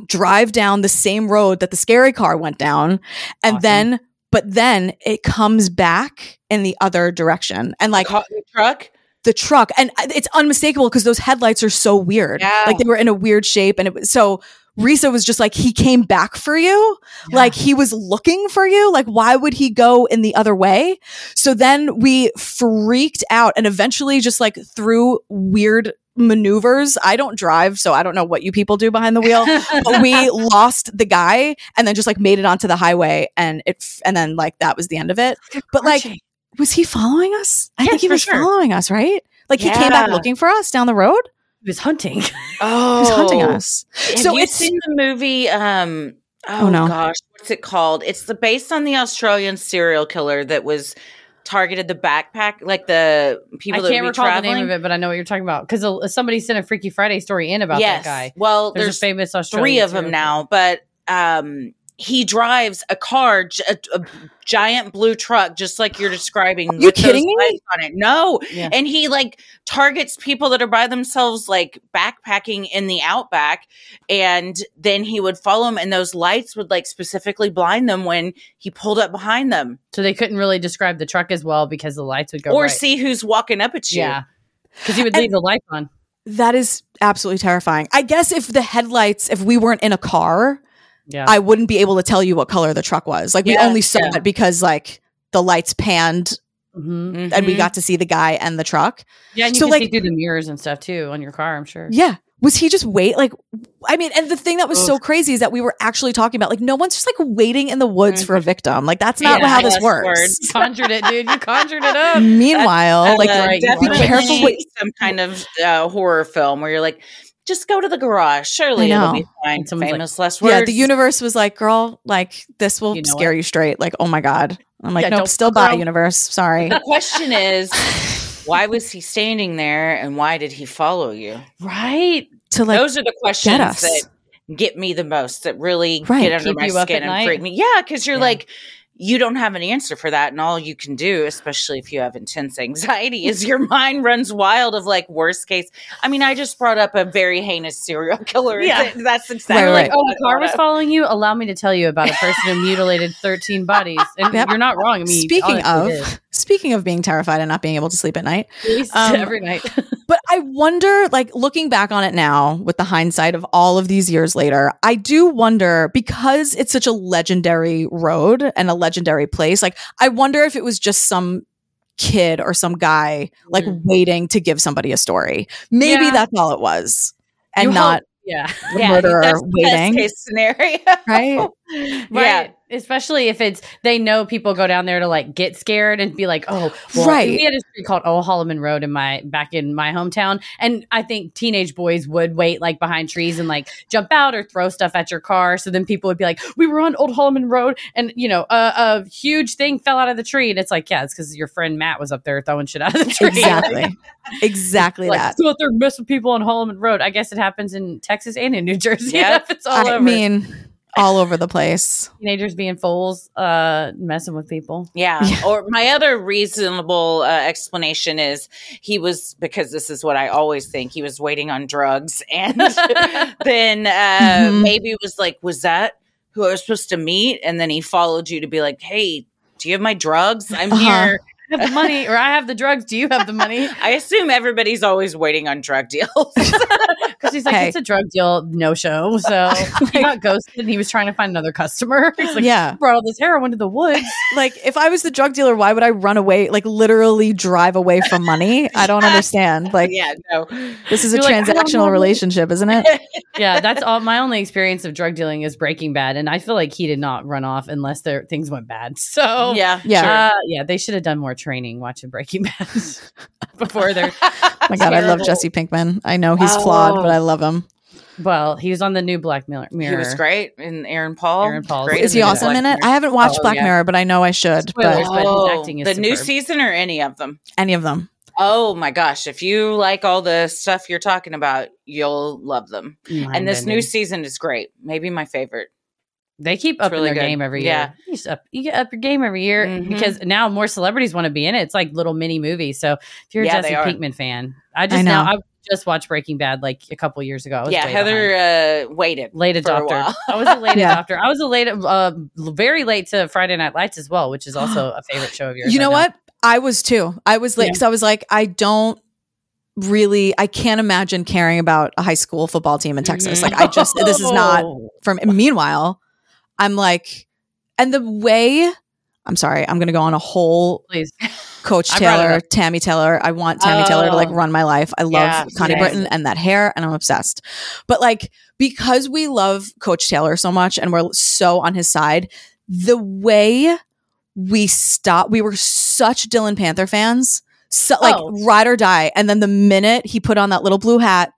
drive down the same road that the scary car went down, and Awesome. then but then it comes back in the other direction. And like the truck. the truck and it's unmistakable because those headlights are so weird Yeah. like they were in a weird shape and it was so Risa was just like he came back for you like he was looking for you like why would he go in the other way so then we freaked out and eventually just like through weird maneuvers i don't drive so i don't know what you people do behind the wheel but we [laughs] lost the guy and then just like made it onto the highway and it f- and then like that was the end of it but like was he following us? I Yes, think he was sure. following us, right? Like he came back looking for us down the road. He was hunting. [laughs] Oh, He was hunting us. Have so you it's seen the movie? Um, oh, Oh, no. gosh, what's it called? It's the based on the Australian serial killer that was targeted the backpack, like the people I that can't recall traveling. the name of it, but I know what you're talking about because somebody sent a Freaky Friday story in about yes. that guy. Well, There's, there's, a famous Australian three of them now, but um, he drives a car, a giant blue truck, just like you're describing. You kidding me? On it. No, Yeah. and he like targets people that are by themselves, like backpacking in the outback, and then he would follow them, and those lights would like specifically blind them when he pulled up behind them, So they couldn't really describe the truck as well because the lights would go or right. see who's walking up at you. yeah, because he would leave the lights on. That is absolutely terrifying. I guess if the headlights, if we weren't in a car, Yeah. I wouldn't be able to tell you what color the truck was. Like we Yeah, only saw yeah. it because like the lights panned Mhm. and we got to see the guy and the truck. Yeah, and you So, can like- see through the mirrors and stuff too on your car. I'm sure. Yeah. Was he just wait? Like, I mean, and the thing that was so crazy is that we were actually talking about like no one's just like waiting in the woods for a victim. Like that's not Yeah, how this less works. words. You conjured it, dude. You conjured it up. [laughs] Meanwhile, That's, like uh, right, you be careful With- some kind of uh, horror film where you're like, just go to the garage. Surely it'll be fine. And someone's like, Famous less words. yeah, the universe was like, girl, like this will You know scare what? you straight. Like, oh my god. I'm like, Yeah, nope, still around. universe. Sorry. The question is, [laughs] why was he standing there, and why did he follow you? Right. to like Those are the questions us. that get me the most. That really Right. get under Keep my skin and night? freak me. Yeah, because you're Yeah. like. You don't have an answer for that, and all you can do, especially if you have intense anxiety, is your [laughs] mind runs wild of like worst case. I mean, I just brought up a very heinous serial [laughs] killer. Yeah. that's exactly Right, Like, oh, a car was following you. Allow me to tell you about a person who mutilated 13 bodies. And Yep. you're not wrong. I mean, speaking of did. Speaking of being terrified and not being able to sleep at night. Um, every night. [laughs] But I wonder, like looking back on it now with the hindsight of all of these years later, I do wonder because it's such a legendary road and a legendary place. Like, I wonder if it was just some kid or some guy like Mhm. waiting to give somebody a story. Maybe Yeah. that's all it was, and You not hope- yeah. the Yeah, murderer that's the waiting. Best case scenario, Right? [laughs] Yeah. Especially if it's they know people go down there to like get scared and be like, oh, well, Right. We had a street called Old Holloman Road in my back in my hometown, and I think teenage boys would wait like behind trees and like jump out or throw stuff at your car. So then people would be like, we were on Old Holloman Road, and you know, a, a huge thing fell out of the tree, and it's like, yeah, it's because your friend Matt was up there throwing shit out of the tree. exactly, [laughs] exactly Like, that. go out there mess with people on Holloman Road. I guess it happens in Texas and in New Jersey. [laughs] Yep. it's all I over. mean, all over the place. [laughs] teenagers being fools, uh, messing with people. Yeah. Or my other reasonable uh, explanation is he was because this is what I always think he was waiting on drugs, [laughs] and [laughs] then uh, Mhm. maybe it was like, was that who I was supposed to meet? And then he followed you to be like, hey, do you have my drugs? I'm Uh-huh. here. I have the money, or I have the drugs. Do you have the money? [laughs] I assume everybody's always waiting on drug deals. [laughs] Because he's like, Hey. it's a drug deal, no show. So [laughs] he got ghosted, and he was trying to find another customer. He's like, Yeah. "You brought all this heroin to the woods. like if I was the drug dealer, why would I run away? Like literally drive away from money? I don't understand. Like yeah, no. this is a You're like, transactional relationship, isn't it? yeah, that's all. My only experience of drug dealing is Breaking Bad, and I feel like he did not run off unless there things went bad. So Yeah. Yeah. uh, yeah, they should have done more training watching Breaking [laughs] Bad [laughs] before they're. Oh my god, I love Jesse Pinkman. I know he's flawed, but I oh. love him. Well, he was on the new Black Mirror. He was great. And Aaron Paul. Aaron Paul's Great in Is he it. awesome in it? I haven't watched Oh, Black yeah. Mirror, but I know I should. Spoilers, But but his Oh, acting is oh, the new season or any of them? any of them. Oh my gosh. If you like all the stuff you're talking about, you'll love them. And this new season is great. Maybe my favorite. They keep upping really their good. game every Yeah. year. You, up, you get up your game every year Mhm. because now more celebrities want to be in it. It's like little mini movies. So if you're a Yeah, Jesse. Pinkman fan, I just I now know. I just watched Breaking Bad like a couple years ago. I was Yeah, Heather uh, waited. late a adopter. I was a late [laughs] Yeah. adopter. I was a late, uh, very late to Friday Night Lights as well, which is also [gasps] a favorite show of yours. You I know what? I was too. I was like, Yeah. because I was like, I don't really, I can't imagine caring about a high school football team in Texas. Like, I just, this is not from. Meanwhile, I'm like, and the way, I'm sorry, I'm going to go on a whole Please. Coach [laughs] I brought it Taylor. Tami Taylor. I want Tami Taylor to like Oh. run my life. I love Yeah, Connie yes. Britton and that hair, and I'm obsessed. But like, because we love Coach Taylor so much and we're so on his side, the way we stopped, we were such Dillon Panther fans, so like Oh. ride or die. And then the minute he put on that little blue hat,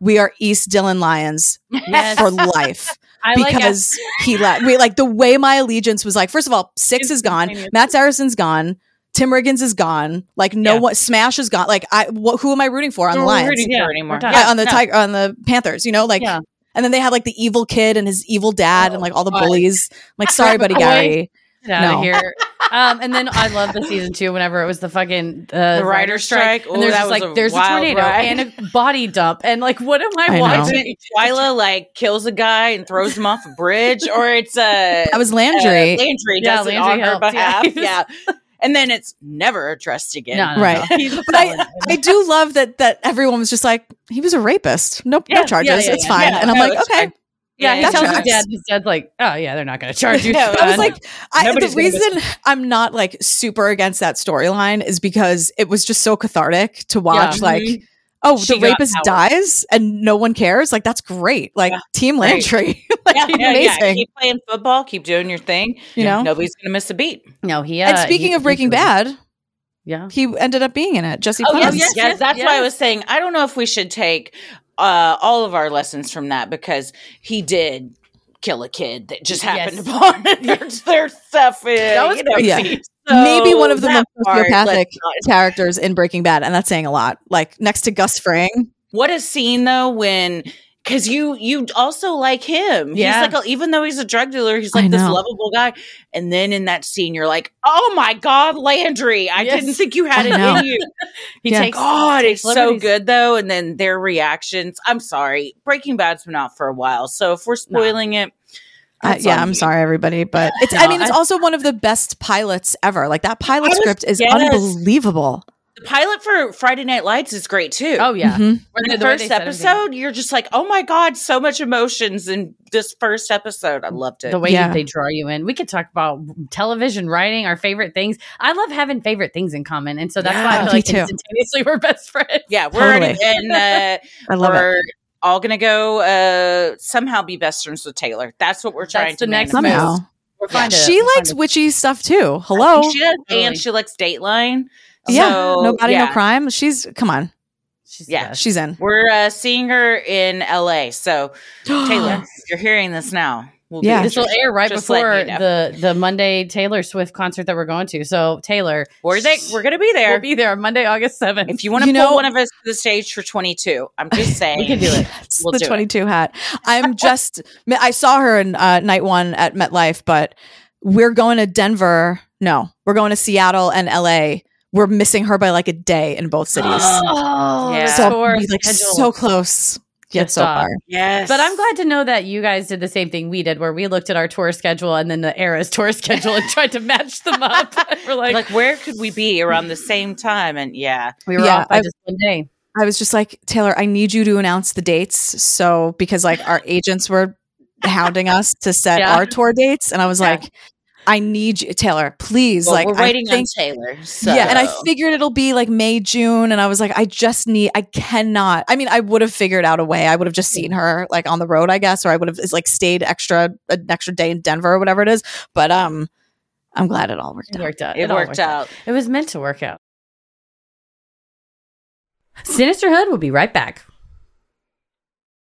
we are East Dillon Lions [laughs] Yes. for life I like because he left. we like the way my allegiance was like. First of all, six is gone. Matt Saracen's gone. Tim Riggins is gone. Like no Yeah. one. Smash is gone. Like I, wh- who am I rooting for on the We're Lions? rooting Yeah, for anymore. Yeah, on the no. tiger, on the Panthers. You know, like, Yeah. and then they had like the evil kid and his evil dad and like all the bullies. I'm like, sorry, [laughs] buddy, Boy. Gary. Get out No. of here. [laughs] Um, and then I love the season two whenever it was the fucking uh, The writer strike. and Oh, there's just like a there's a tornado ride. and a body dump and like what am I, I watching? Tyra like kills a guy and throws him off a bridge, [laughs] or it's uh, That was uh, Landry. Landry Yeah, does it Landry on her helped, yeah. behalf. [laughs] Yeah. and then it's never addressed again. No, no, right. no. He's a But I. I do love that that everyone was just like, he was a rapist. Nope, Yeah, no charges. yeah, yeah, it's yeah. fine. Yeah, and I'm no, like, okay. fine. Yeah, he that tells his dad. His dad's like, "Oh yeah, they're not going to charge you." [laughs] No. I was like, I, the Nobody's gonna reason I'm not like super against that storyline is because it was just so cathartic to watch. Yeah. Like, Mhm. oh, She the rapist power. dies and no one cares. Like, that's great. Like, Yeah. Team Great. Landry, [laughs] like, Yeah, yeah, yeah. amazing. Keep playing football. Keep doing your thing. You know? nobody's gonna miss a beat. no, he. Uh, and speaking he- of Breaking Bad, yeah, he ended up being in it. Jesse Oh, yes, Plemons. yes, yes, That's why I was saying I don't know if we should take uh, all of our lessons from that because he did kill a kid that just happened Yes. upon their, [laughs] their stuff. That was Yeah. So Maybe one of the most part, sociopathic let's characters in Breaking Bad, and that's saying a lot. Like next to Gus Fring, What a scene though when because you you also like him. Yeah. He's like a, even though he's a drug dealer, he's like this lovable guy. And then in that scene, you're like, oh my god, Landry! I Yes. didn't think you had it in you. [laughs] he Yeah. takes. God, it's so good though. And then their reactions. I'm sorry, Breaking Bad's been out for a while, so if we're spoiling it, Uh, yeah, I'm you. sorry, everybody, but it's. No, I mean, it's I- also one of the best pilots ever. Like that pilot was- script is yes. unbelievable. The pilot for Friday Night Lights is great too. Oh yeah, Mhm. In the the first episode, you're just like, oh my god, so much emotions in this first episode. I loved it. the way Yeah. they draw you in. We could talk about television writing, our favorite things. I love having favorite things in common, and so that's why Yeah. I feel Me like too. instantaneously we're best friends. yeah, we're Totally. already, uh, [laughs] I love it. all gonna go uh, somehow be best friends with Taylor. That's what we're trying That's to the next. Somehow, We're fine to- she we're likes to- witchy stuff too. Hello, She does, and she likes Dateline. Yeah, So, no body, no crime. She's come on, She's Yeah, she's in. We're uh, seeing her in LA. So Taylor, [gasps] you're hearing this now, we'll Yeah. This will air right Just before you know. the the Monday Taylor Swift concert that we're going to. So Taylor, we're they, we're gonna be there. we'll be there on Monday, August seventh. if you want to You pull know- one of us to the stage for 22, I'm just saying [laughs] we can do it. It's We'll the 22 hat. I'm just, I saw her in uh, night one at MetLife, but we're going to Denver. No, we're going to Seattle and LA. We're missing her by like a day in both cities. [gasps] Oh, Yeah. so tour I'll like schedule. so close yet so far. Yes, But I'm glad to know that you guys did the same thing we did, where we looked at our tour schedule and then the Era's tour [laughs] schedule and tried to match them up. [laughs] we're like, like, where could we be around the same time? And yeah, we were Yeah, off by I- just one day. I was just like, Taylor, I need you to announce the dates. So, because like our [gasps] agents were hounding us to set Yeah. our tour dates. And I was Yeah. like, I need you, Taylor, please. well, like, we're I waiting think- on Taylor. So. Yeah, and I figured it'll be like May, June, and I was like, I just need, I cannot. I mean, I would have figured out a way. I would have just seen her like on the road, I guess, or I would have like stayed extra an extra day in Denver or whatever it is. But um, I'm glad it all worked It out. worked out. it all worked out. It was meant to work out. Sinisterhood will be right back.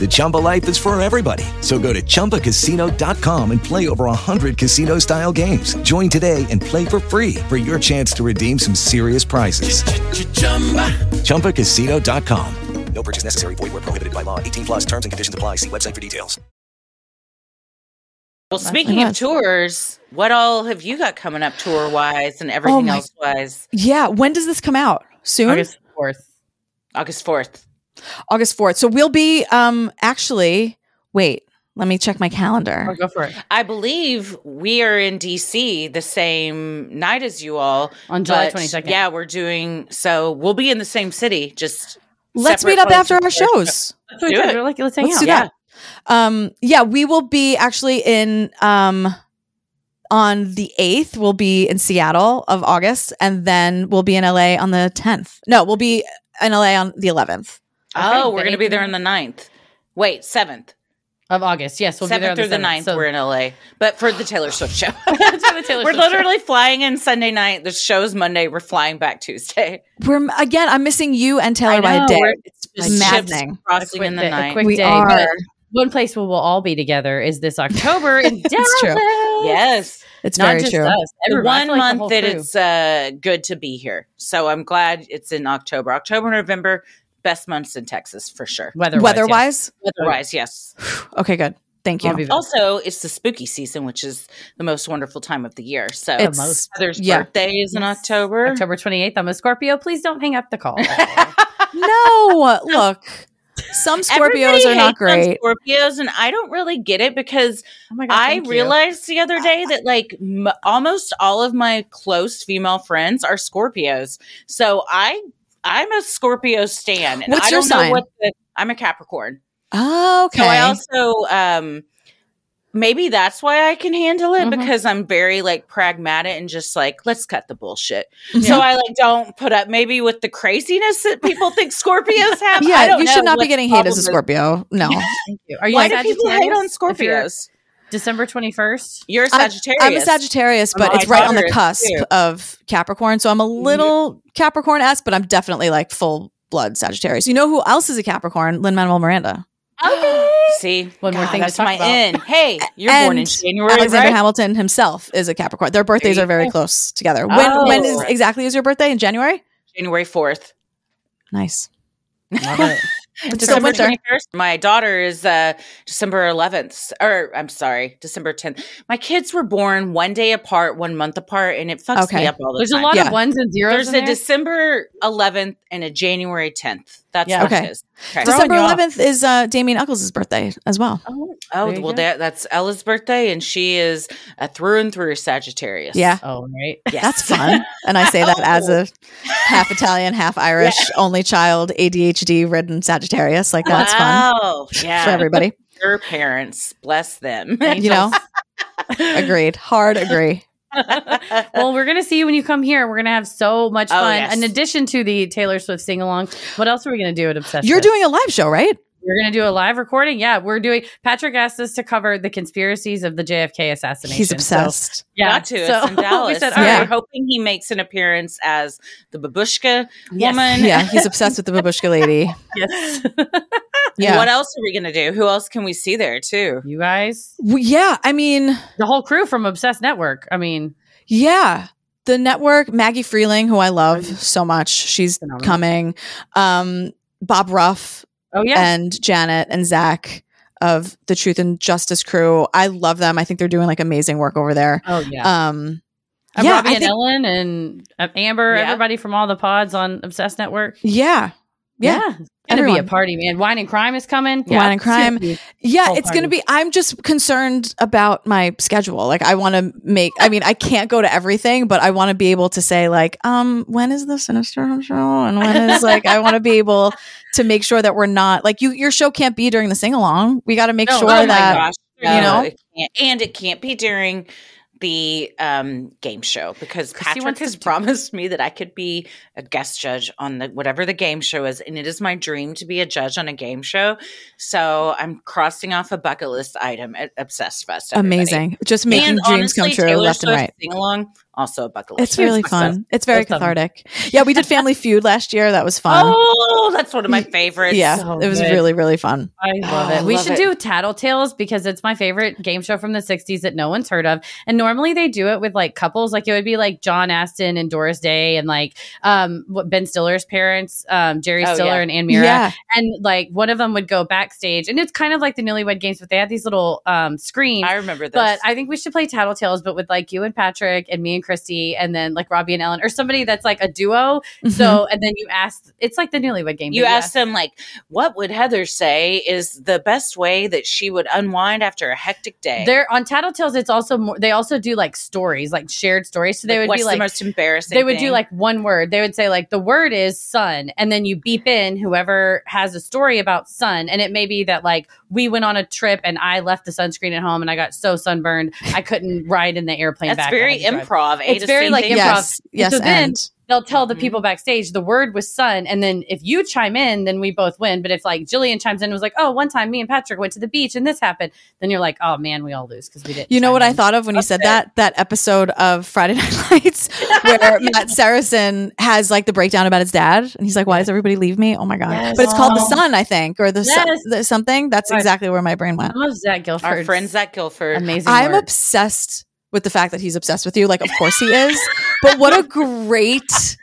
The Chumba life is for everybody. So go to ChumbaCasino.com and play over 100 casino-style games. Join today and play for free for your chance to redeem some serious prizes. ChumbaCasino.com. No purchase necessary. Void were prohibited by law. 18 plus terms and conditions apply. See website for details. Well, speaking of tours, what all have you got coming up tour wise and everything oh my- else wise? Yeah, when does this come out? Soon, August 4th. August 4th. August 4th. So we'll be um actually. Wait, let me check my calendar. Oh, go for it. I believe we are in DC the same night as you all On July 22nd. Yeah, we're doing so. We'll be in the same city. Just Let's meet up after our places for- shows. That's what we Do did. it. We're like, let's hang Let's out. do that. Um, yeah, we will be actually in um on the eighth. We'll be in Seattle of August, and then we'll be in LA on the tenth. No, we'll be in LA on the eleventh. Oh, Okay, we're gonna be there on the 9th. Wait, seventh. of August. Yes, we'll be there Seventh on through the 7th, 9th, so- we're in LA. But for the Taylor Swift show. [laughs] the Taylor we're Swift show. literally flying in Sunday night. The show's Monday. We're flying back Tuesday. We're again. I'm missing you and Taylor I by a know, day. we're- It's it's just maddening. ships crossing in the night. A quick We day. are. But one place where we'll all be together is this October in Dallas. [laughs] It's true. Yes. It's Not very just true. us. The Everybody- I one feel like the month whole that crew. it's uh, good to be here. So I'm glad it's in October. October, November, best months in Texas for sure. weather Weather-wise, Weather-wise, yes. okay, good. Thank you. I'll be back. Also, it's the spooky season, which is the most wonderful time of the year. So It's- most. Heather's yeah. birthday is in October. October 28th. I'm a Scorpio. Please don't hang up the call. [laughs] No, look. Some [laughs] Scorpios Everybody are not great. Scorpios, and I don't really get it because Oh God, I thank you. realized the other day that like m- almost all of my close female friends are Scorpios. So I I'm a Scorpio stan, and What's I your don't know sign? what the, I'm a Capricorn. Oh, okay. So I also um maybe that's why I can handle it Mhm. because I'm very like pragmatic and just like let's cut the bullshit. Mm-hmm. So I like don't put up maybe with the craziness that people think Scorpios have. I yeah, don't you know should not be getting hate as a. Scorpio. No. [laughs] Thank you. Are you Why do people hate on Sagittarius? If you're Scorpios? December 21st. You're a I'm- Sagittarius. I'm a Sagittarius, but My it's right on the cusp too. of Capricorn. So I'm a mm-hmm. little Capricorn esque, but I'm definitely like full blood Sagittarius. You know who else is a Capricorn? Lin Manuel Miranda. Okay. [gasps] See, One more God, thing to that's talk my about. in. [laughs] Hey, you're born in January, Alexander right? Hamilton himself is a Capricorn. Their birthdays are very oh. close together. When Oh. when is exactly is your birthday in January? January fourth. Nice. [laughs] Love it. It's still December 21st. My daughter is uh, December 11th, or I'm sorry, December 10th. My kids were born one day apart, one month apart, and it fucks Okay. me up all the time. There's a lot Yeah. of ones and zeros. There's in a there. December 11th and a January 10th. That's Yeah. Okay. it is. Okay. December 11th is uh, Damien Echols' birthday as well. Oh, Oh, there well, that, that's Ella's birthday, and she is a through and through Sagittarius. Yeah. Oh, right. Yes. That's fun. And I say that [laughs] as a half Italian, half Irish, only child, ADHD ridden Sagittarius. Like that's fun wow. Yeah. for everybody. Your parents, bless them. You know? [laughs] Agreed. Hard agree. [laughs] well, we're gonna see you when you come here. We're gonna have so much Oh, fun. yes. In addition to the Taylor Swift sing along, what else are we gonna do at Obsessed? You're doing a live show, right? We're gonna do a live recording. Yeah, we're doing. Patrick asked us to cover the conspiracies of the JFK assassination. He's So, obsessed. yeah, Got to. so it's [laughs] in Dallas. we said, So all Yeah. we're hoping he makes an appearance as the babushka Yes. woman. yeah, he's obsessed with the babushka lady. [laughs] yes, Yeah. What else are we going to do? Who else can we see there too? you guys, Well, yeah, I mean, the whole crew from Obsessed Network. I mean, yeah. The network, Maggie Freleng, who I love so much, she's Phenomenal. coming. Um, Bob Ruff oh yeah, and Janet and Zach of the Truth and Justice crew. I love them. I think they're doing like amazing work over there. oh yeah. Um, yeah, Robbie I and think- Ellen and uh, Amber, Yeah. everybody from all the pods on Obsessed Network. yeah, yeah. It's gonna be a party, man. Wine and crime is coming. Wine and crime. Yeah, it's going to be. I'm just concerned about my schedule. Like, I want to make. I mean, I can't go to everything, but I want to be able to say, like, um, when is the Sinister Home show, and when is like, I want to be able to make sure that we're not like you. Your show can't be during the sing along. We got to make No, sure oh that my gosh. you know? it and it can't be during the um, game show because Patrick wants to has promised me that I could be a guest judge on the whatever the game show is, and it is my dream to be a judge on a game show. So I'm crossing off a bucket list item at Obsessed Fest. everybody. amazing. Just making And dreams honestly, come true Taylor left and right. Sing along, also a bucket list. It's really It's fun. It's very That's fun. cathartic. Yeah, we did Family [laughs] Feud last year. That was fun. Oh, that's one of my favorites. yeah, so it was good. really really fun. I love Oh, it. [gasps] We love should it. do Tattletales because it's my favorite game show from the 60s that no one's heard of. And normally they do it with like couples. Like it would be like John Astin and Doris Day and like um Ben Stiller's parents, um Jerry Oh, Stiller yeah. and Anne Meara. Yeah. And like one of them would go backstage and it's kind of like the newlywed games, but they had these little um screens. I remember this. But I think we should play Tattletales, but with like you and Patrick and me and Christy, and then like Robbie and Ellen, or somebody that's like a duo. Mm-hmm. So, and then you ask, it's like the newlywed game. but you ask them like, what would Heather say is the best way that she would unwind after a hectic day? They're on Tattletales. It's also more. They also do like stories, like shared stories. So they Like, would what's be the like most embarrassing They would do like one word. They would say like the word is sun, and then you beep in whoever has a story about sun, and it may be that like we went on a trip and I left the sunscreen at home and I got so sunburned I couldn't ride in the airplane That's back. Very had to drive. improv. A It's to very like improv. Yes, yes, so and they'll they'll tell the people mm-hmm. backstage the word was sun. and then if you chime in, then we both win. But if like Gillian chimes in and was like, "Oh, one time me and Patrick went to the beach and this happened," then you're like, "Oh man, we all lose because we didn't." You know chime what I thought of when you said that? That episode of Friday [laughs] Night Lights [laughs] where Matt Saracen has like the breakdown about his dad, and he's like, "Why does everybody leave me? Oh my god!" Yes. But it's called the. Sun, I think, or the, Sun- Yes. the something. That's Right. exactly where my brain went. I love Zach Gilford. Our friend Zach Gilford. Amazing. I'm work. obsessed with the fact that he's obsessed with you. Like, of course he is. But what a [laughs] great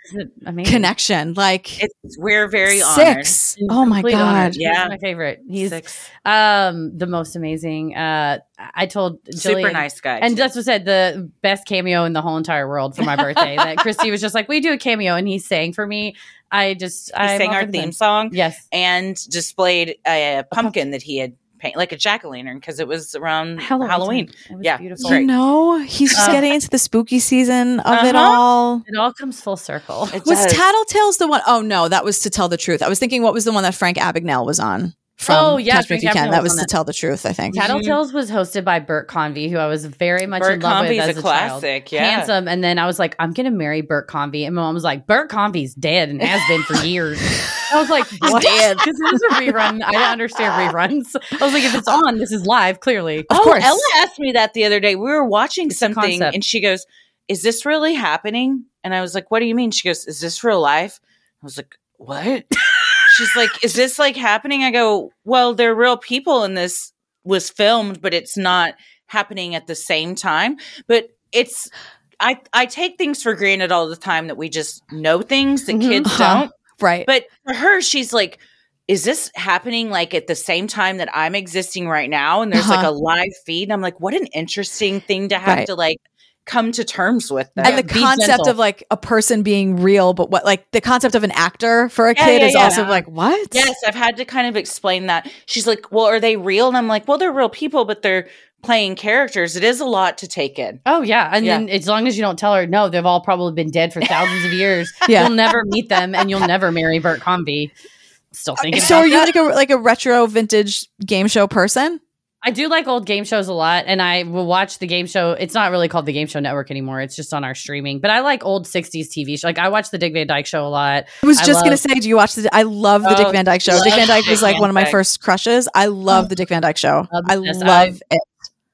connection! Like, It's we're very honored. six. Oh my Complete honor. god! He's Yeah. my favorite. He's Six. um the most amazing. Uh, I told Super Gillian- nice guy. And too. that's what said the best cameo in the whole entire world for my [laughs] birthday. that Christy was just like, "We do a cameo," and he sang for me. I just he I sang our theme him. song Yes, and displayed a pumpkin that he had painted, like a jack o' lantern, because it was around Halloween Halloween. It was Yeah, beautiful. You know, he's just Uh, getting into the spooky season of it Uh-huh. all. It all comes full circle. It Was does. Tattletales the one oh no, that was to tell the truth. I was thinking, what was the one that Frank Abagnale was on? From Oh, yeah, Catch Me If You Can. That was was to tell the truth. I think. Tattletales mm-hmm. was hosted by Bert Convy, who I was very much Bert in love Convy's with as a a, child. classic, yeah. Handsome, and then I was like, I'm gonna marry Bert Convy, and my mom was like, Bert Convy's dead and has been for years. I was like, [laughs] what? Because [laughs] this is a rerun. I don't understand reruns. I was like, if it's on, this is live. Clearly, Of oh, course. Ella asked me that the other day. We were watching something, and she goes, "Is this really happening?" And I was like, "What do you mean?" She goes, "Is this real life?" I was like, "What?" [laughs] She's like, "Is this like happening?" I go, "Well, they're real people, and this was filmed, but it's not happening at the same time. But it's." I, I take things for granted all the time that we just know things that kids Uh-huh. don't. Right. But for her, she's like, is this happening like at the same time that I'm existing right now? And there's like Uh-huh. a live feed. And I'm like, what an interesting thing to have Right. to like come to terms with. That. and the be concept gentle. of like a person being real, but what like the concept of an actor for a Yeah, kid yeah, is yeah. also like what? yes, I've had to kind of explain that. She's like, well, are they real? And I'm like, well, they're real people, but they're playing characters. It is a lot to take in. Oh yeah, and Yeah. then as long as you don't tell her, no, they've all probably been dead for thousands of years. [laughs] Yeah. You'll never meet them, and you'll never marry Bert Convy. Still uh, thinking. So about are you that. like a like a retro vintage game show person? I do like old game shows a lot, and I will watch the game show. It's not really called the Game Show Network anymore; it's just on our streaming. But I like old '60s TV show. Like I watch the Dick Van Dyke Show a lot. I was just gonna say, do you watch the? I love the Oh, Dick Van Dyke Show. Dick Van Dyke was like one of my first crushes. I love the Dick Van Dyke Show. Love I love it.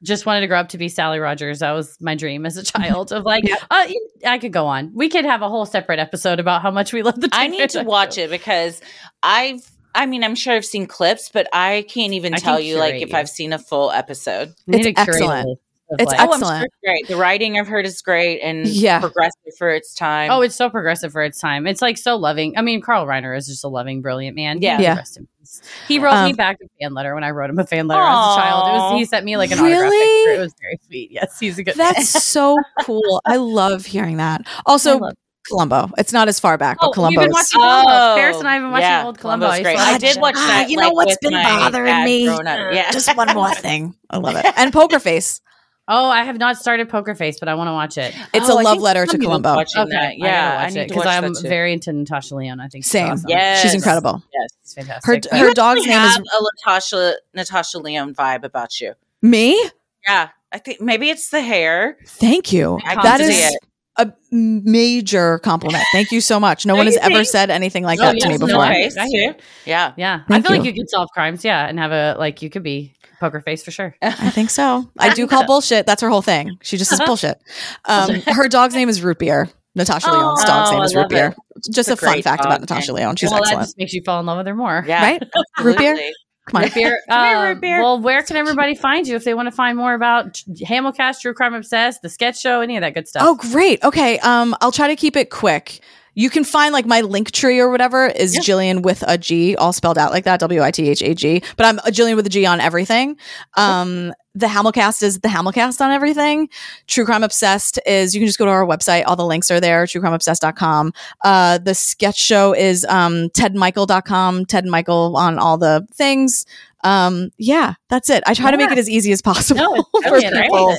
Just wanted to grow up to be Sally Rogers. That was my dream as a [laughs] child. Of like, uh, I could go on. We could have a whole separate episode about how much we love the. Dick I Van need to watch Show. it because I've, I mean, I'm sure I've seen clips, but I can't even I tell can you like curate if you. I've seen a full episode. It's to curate excellent. It's like- Oh, I'm sure Excellent. it's great. The writing I've heard is great and Yeah. progressive for its time. Oh, it's so progressive for its time. It's like so loving. I mean, Carl Reiner is just a loving, brilliant man. Yeah. He Yeah. rest in peace. He wrote me Um, back a fan letter when I wrote him a fan letter as a child. It was he sent me like an autograph Really? picture. It was very sweet. Yes, he's a good. That's so cool. I love hearing that. [laughs] I Also, love- Columbo. It's not as far back, Oh, but Columbo. we've been watching Columbo. Oh, Paris and I have been watching yeah, old Columbo. Columbo's I great. I did shit. watch Ah, that. you know what's been bothering me? Yeah, Just one more [laughs] thing. I love it. And Poker Face. Oh, I have not started Poker Face, but I want to watch it. It's Oh, a I love letter to somebody Columbo. Okay, that. Yeah, I need to because I'm very into Natasha Lyonne. I think she's Same. awesome. Yes. She's incredible. Yes. She's fantastic. Her but- her dog's name is have a Natasha Natasha Lyonne vibe about you. me. Yeah, I think maybe it's the hair. Thank you. I That can is see it. A major compliment. Thank you so much. No, No, one has you ever said anything like Oh, that to me before. I- I hear too. Yeah. yeah, I Thank feel like you. you could solve crimes. Yeah, and have a like you could be Poker Face for sure. [laughs] I think so. I do call [laughs] bullshit. That's her whole thing. She just says bullshit. Um, [laughs] her dog's name is Root Beer. Natasha Lyonne's Oh, dog's name is love Root Beer. it. Just a, It's a fun fact dog about Natasha name. Lyonne. She's well, that excellent. just makes you fall in love with her more. Yeah. Right? Root beer? Come [laughs] on. Root beer. Come here, Um, beer. Well, where can everybody find you if they want to find more about Hamilcast, True Crime Obsessed, the sketch show, any of that good stuff? Oh, great. Okay. Um, I'll try to keep it quick. You can find like my link tree or whatever is Gillian with a G, all spelled out like that, W I T H A G. But I'm a Gillian with a G on everything. Um, the Hamilcast is the Hamilcast on everything. True Crime Obsessed is you can just go to our website. All the links are there, truecrimeobsessed.com. Uh, the sketch show is um, tedmichael.com, Ted Michael on all the things. Um, yeah, that's it. I try to make it as easy as possible No, [laughs] for people.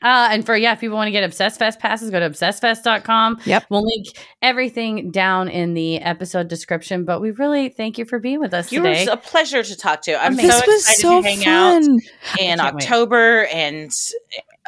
It. Uh, and for, yeah, if people want to get Obsessed Fest passes, go to obsessedfest.com. Yep. We'll link everything down in the episode description. But we really thank you for being with us You today. were a pleasure to talk to. I'm This so was excited so to hang fun. out in can't wait. October and,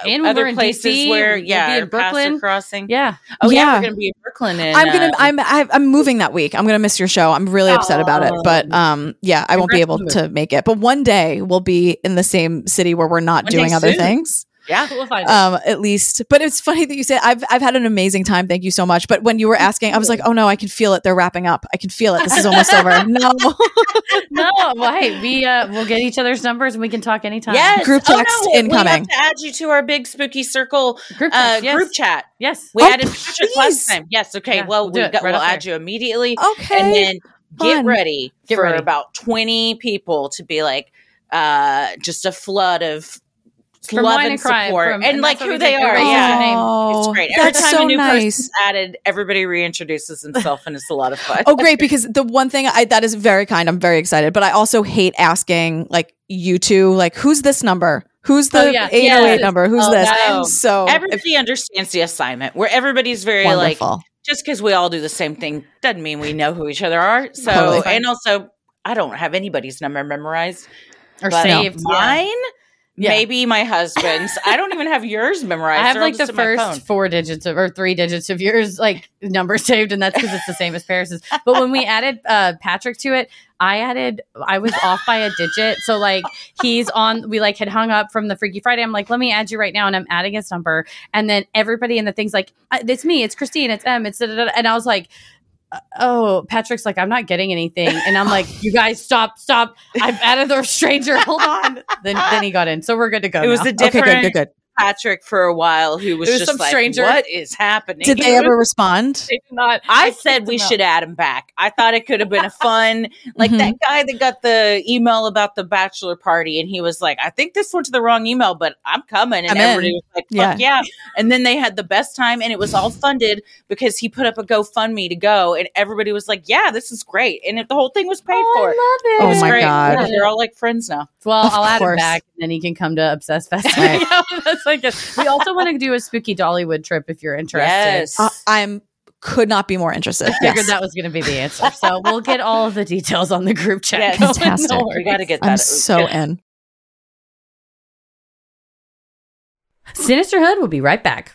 And we're other in places DC, where we'll yeah, be in our paths are Brooklyn. crossing. yeah. Oh yeah, Yeah. we're gonna be in Brooklyn. And, I'm gonna. uh, I'm. I- I'm moving that week. I'm gonna miss your show. I'm really upset about it. But um, yeah, I won't be able to make it. But one day we'll be in the same city where we're not doing other soon. things. Yeah. [laughs] We'll find it. Um, at least. But it's funny that you say I've I've had an amazing time. Thank you so much. But when you were asking, I was like, oh no, I can feel it. They're wrapping up. I can feel it. This is almost over. [laughs] No. [laughs] no, well, hey, we, uh, we'll get each other's numbers and we can talk anytime. Yes. Group oh, text no, We incoming. have to add you to our big spooky circle Group uh, yes. group chat. Yes. We Oh, added Patrick last time. Yes. Okay. Yeah, well, we'll we it got, right we'll add there. you immediately. Okay. And then get Fun. ready Get for ready. about 20 people to be like, uh, just a flood of From love and and support from- and, and like who they are. Everybody's Yeah. their name. It's great. Every that's time so a new nice. person's added, everybody reintroduces himself, and it's a lot of fun. Oh, great! Because the one thing I, that is very kind. I'm very excited, but I also hate asking like you two, like, who's this number? Who's the Oh, yeah. 808 Yes. number? Who's Oh, this? no. So if- everybody understands the assignment. Where everybody's very like, just because we all do the same thing doesn't mean we know who each other are. So, Totally and also, I don't have anybody's number memorized Or but saved. yeah. Mine, Yeah. Maybe my husband's. I don't even have yours memorized. I have They're like the just in my phone. first four digits of, or three digits of yours, like number saved, and that's because it's the same as Paris's. But when we added uh, Patrick to it, I added, I was off by a digit. So like he's on, we like had hung up from the Freaky Friday. I'm like, let me add you right now, and I'm adding his number, and then everybody in the thing's like, "Uh, it's me, it's Christine, it's M, it's da, da, da. and I was like. Oh, Patrick's like, I'm not getting anything, and I'm like, you guys stop, stop! I've added the [laughs] stranger. Hold on. Then, then he got in, so we're good to go. It was now. a different okay, good, good, good. Patrick for a while who was, It was just some like, stranger. "What is happening?" Did they ever respond? [laughs] They not. I, I said we should add him back. I thought it could have been a fun, [laughs] like Mhm. that guy that got the email about the bachelor party, and he was like, "I think this went to the wrong email, but I'm coming." And I'm in. everybody was like, Yeah. "Fuck yeah!" And then they had the best time, and it was all funded because he put up a GoFundMe to go, and everybody was like, "Yeah, this is great," and it, the whole thing was paid Oh, for. I love It Oh was my great. God. Yeah, they're all like friends now. Well, Of I'll add him back, and then he can come to Obsessed Fest. [laughs] Right. Yeah, that's [laughs] like a- we also want to do a spooky Dollywood trip if you're interested. Yes. Uh, I'm could not be more interested. I figured Yes. that was going to be the answer. So we'll get all of the details on the group chat. Yes. going. Fantastic. No we got to get that. I'm so in. Sinisterhood will be right back.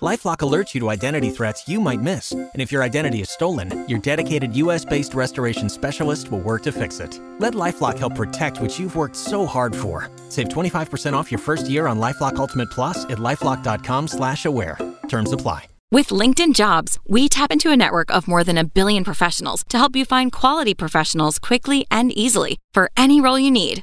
Lifelock alerts you to identity threats you might miss. And if your identity is stolen, your dedicated US based restoration specialist will work to fix it. Let Lifelock help protect what you've worked so hard for. Save 25% off your first year on Lifelock Ultimate Plus at lifelock.com slash aware. Terms apply. With LinkedIn Jobs, we tap into a network of more than a billion professionals to help you find quality professionals quickly and easily for any role you need.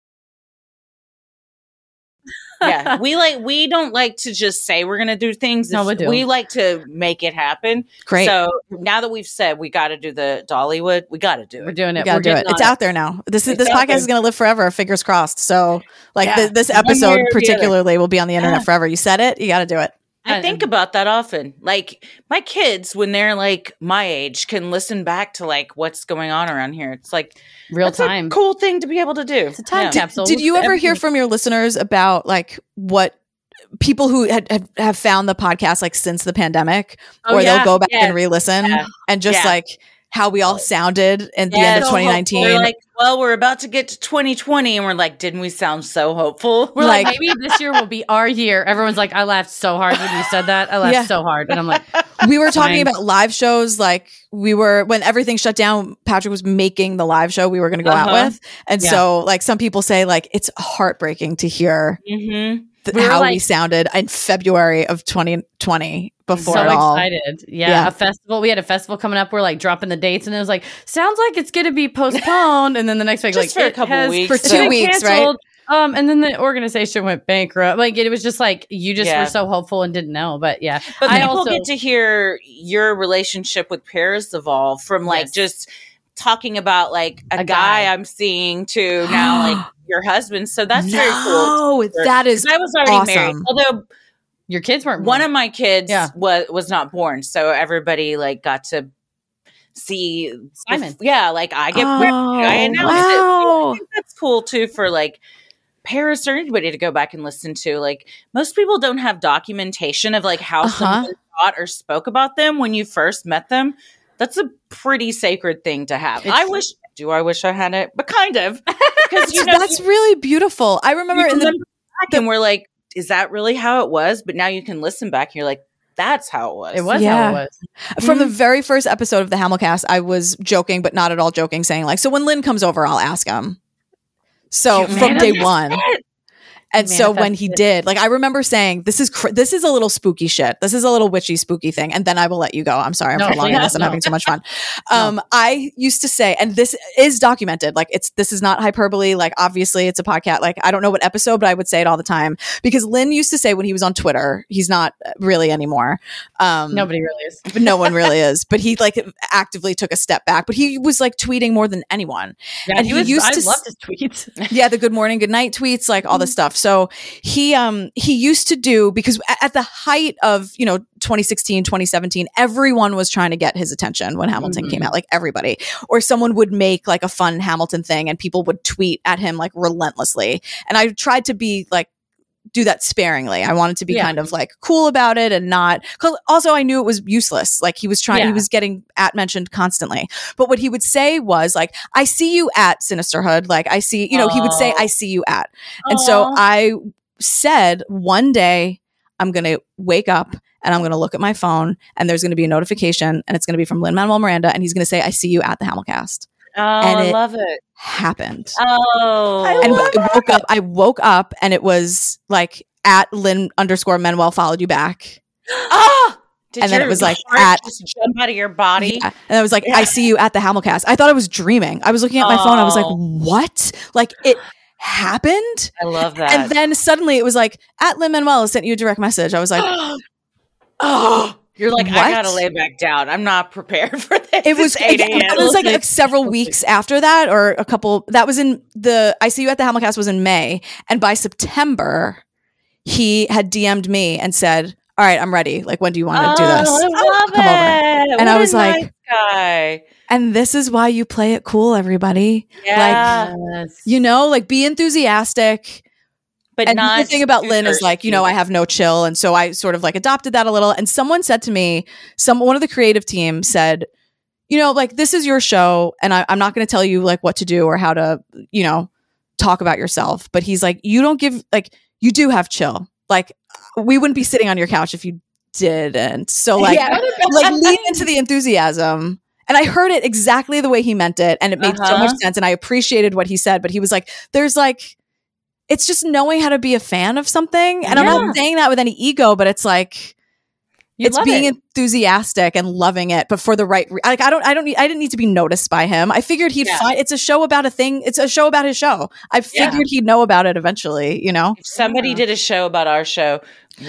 Yeah, [laughs] we like we don't like to just say we're gonna do things. No, we do. We like to make it happen. Great. So now that we've said we got to do the Dollywood, we got to do it. We're doing You it. gotta We're do it. It's on out there now. This is this podcast there. is gonna live forever. Fingers crossed. So, like Yeah. th- this episode or the other. particularly will be on the internet Yeah. forever. You said it. You got to do it. I think about that often. Like my kids, when they're like my age, can listen back to like what's going on around here. It's like Real that's a time. cool thing to be able to do. It's a time capsule. Did you ever hear from your listeners about like what people who had, had have found the podcast like since the pandemic, Oh, or yeah. they'll go back Yes. and re-listen Yeah. and just Yeah. like how we all sounded at the Yeah, end of so hopeful. 2019? They're like, well, we're about to get to 2020, and we're like, didn't we sound so hopeful? [laughs] We're like, Like- maybe this year will be our year. Everyone's like, I laughed so hard when you said that. I laughed Yeah. so hard. And I'm like, [laughs] we were talking Fine. about live shows like we were when everything shut down patrick was making the live show we were going to go out Uh-huh. with and Yeah. so like some people say like it's heartbreaking to hear Mm-hmm. th- We were how we sounded in february of 2020 before so excited. Yeah, Yeah. a festival. We had a festival coming up. We're like dropping the dates, and it was like, sounds like it's going to be postponed. and then the next week, like for a couple weeks, For two weeks, right? Um, and then the organization went bankrupt. Like it was just like you just Yeah. were so hopeful and didn't know. But yeah, But I people also get to hear your relationship with Paris evolve from like Yes. just talking about like a, A guy. guy. I'm seeing to [gasps] now like your husband. So that's very cool. No, that is I was already married. Although your kids weren't one born. of my kids Yeah. was was not born, so everybody like got to see Simon. Yeah, like I get Oh, I announced wow. it. I think that's cool too for like Paris or anybody to go back and listen to. Like most people don't have documentation of like how Uh-huh. someone thought or spoke about them when you first met them. That's a pretty sacred thing to have. I wish. Do I wish I had it? But kind of [laughs] because you know That's really beautiful. I remember in the back and we're like, is that really how it was? But now you can listen back and you're like, that's how it was. it was Yeah. how it was. from Mm-hmm. the very first episode of the Hamilcast, I was joking, but not at all joking, saying like, "So when Lin comes over, I'll ask him." So You from day one, it. And so when he did, like, I remember saying, "This is cr- this is a little spooky shit. This is a little witchy spooky thing." And then I will let you go. I'm sorry, I'm No, prolonging please, this. I'm [laughs] no. having too much fun. [laughs] Um, I used to say, and this is documented. Like, it's this is not hyperbole. Like, obviously, it's a podcast. Like, I don't know what episode, but I would say it all the time because Lin used to say when he was on Twitter, he's not really anymore. Um, Nobody really is. but no one really [laughs] is. But he like actively took a step back. But he was like tweeting more than anyone. Yeah, And he was. used I to loved his tweets. Yeah, the good morning, good night tweets, like all the stuff. So he um he used to do because at the height of you know 2016 2017 everyone was trying to get his attention when hamilton came out like everybody. Or someone would make like a fun hamilton thing and people would tweet at him like relentlessly. And i tried to be like do that sparingly. I wanted to be Yeah. kind of like cool about it and not. Cause also, I knew it was useless. Like he was trying, he was getting at mentioned constantly. But what he would say was like, "I see you at Sinisterhood." Like I see, you know, he would say. "I see you at," and so I said one day I'm gonna wake up and I'm gonna look at my phone and there's gonna be a notification and it's gonna be from Lin Manuel Miranda and he's gonna say, "I see you at the Hamilcast." Oh, And I love it. Happened Oh, and I woke up. I woke up, and it was like at Lin underscore Manuel followed you back, ah! [gasps] Did and then it was like at- just jump out of your body. Yeah. and I was like, I see you at the Hamilcast. I thought I was dreaming. I was looking at my phone. I was like, Oh. what? Like it happened. I love that. And then suddenly it was like at Lin Manuel sent you a direct message. I was like, [gasps] oh, you're like, I gotta lay back down. I'm not prepared [laughs] for this. it was It's 8 it, was like a- several weeks after that, or a couple. That was in the I see you at the Hamilcast was in May, and by September, he had DM'd me and said, "All right, I'm ready. Like, when do you want to do this? Oh, I love Come over." it. And I What a was like- nice guy. And this is why you play it cool, everybody. Yeah. Like, you know, like be enthusiastic. But and not the thing about Lin is like, you know, I have no chill. And so I sort of like adopted that a little. And someone said to me, some one of the creative team said, you know, like this is your show, and I, I'm not going to tell you like what to do or how to, you know, talk about yourself. But he's like, you don't give like you do have chill. Like we wouldn't be sitting on your couch if you didn't. So like, Yeah. [laughs] like lean into the enthusiasm. And I heard it exactly the way he meant it, and it made so Uh-huh. much sense. And I appreciated what he said. But he was like, "There's like." It's just knowing how to be a fan of something. And I'm not saying that with any ego, but it's like You it's being it. enthusiastic and loving it, but for the right. Re- like I don't, I don't, need, I didn't need to be noticed by him. I figured he'd Yeah. find. It's a show about a thing. It's a show about his show. I Yeah. figured he'd know about it eventually. You know? If somebody did a show about our show,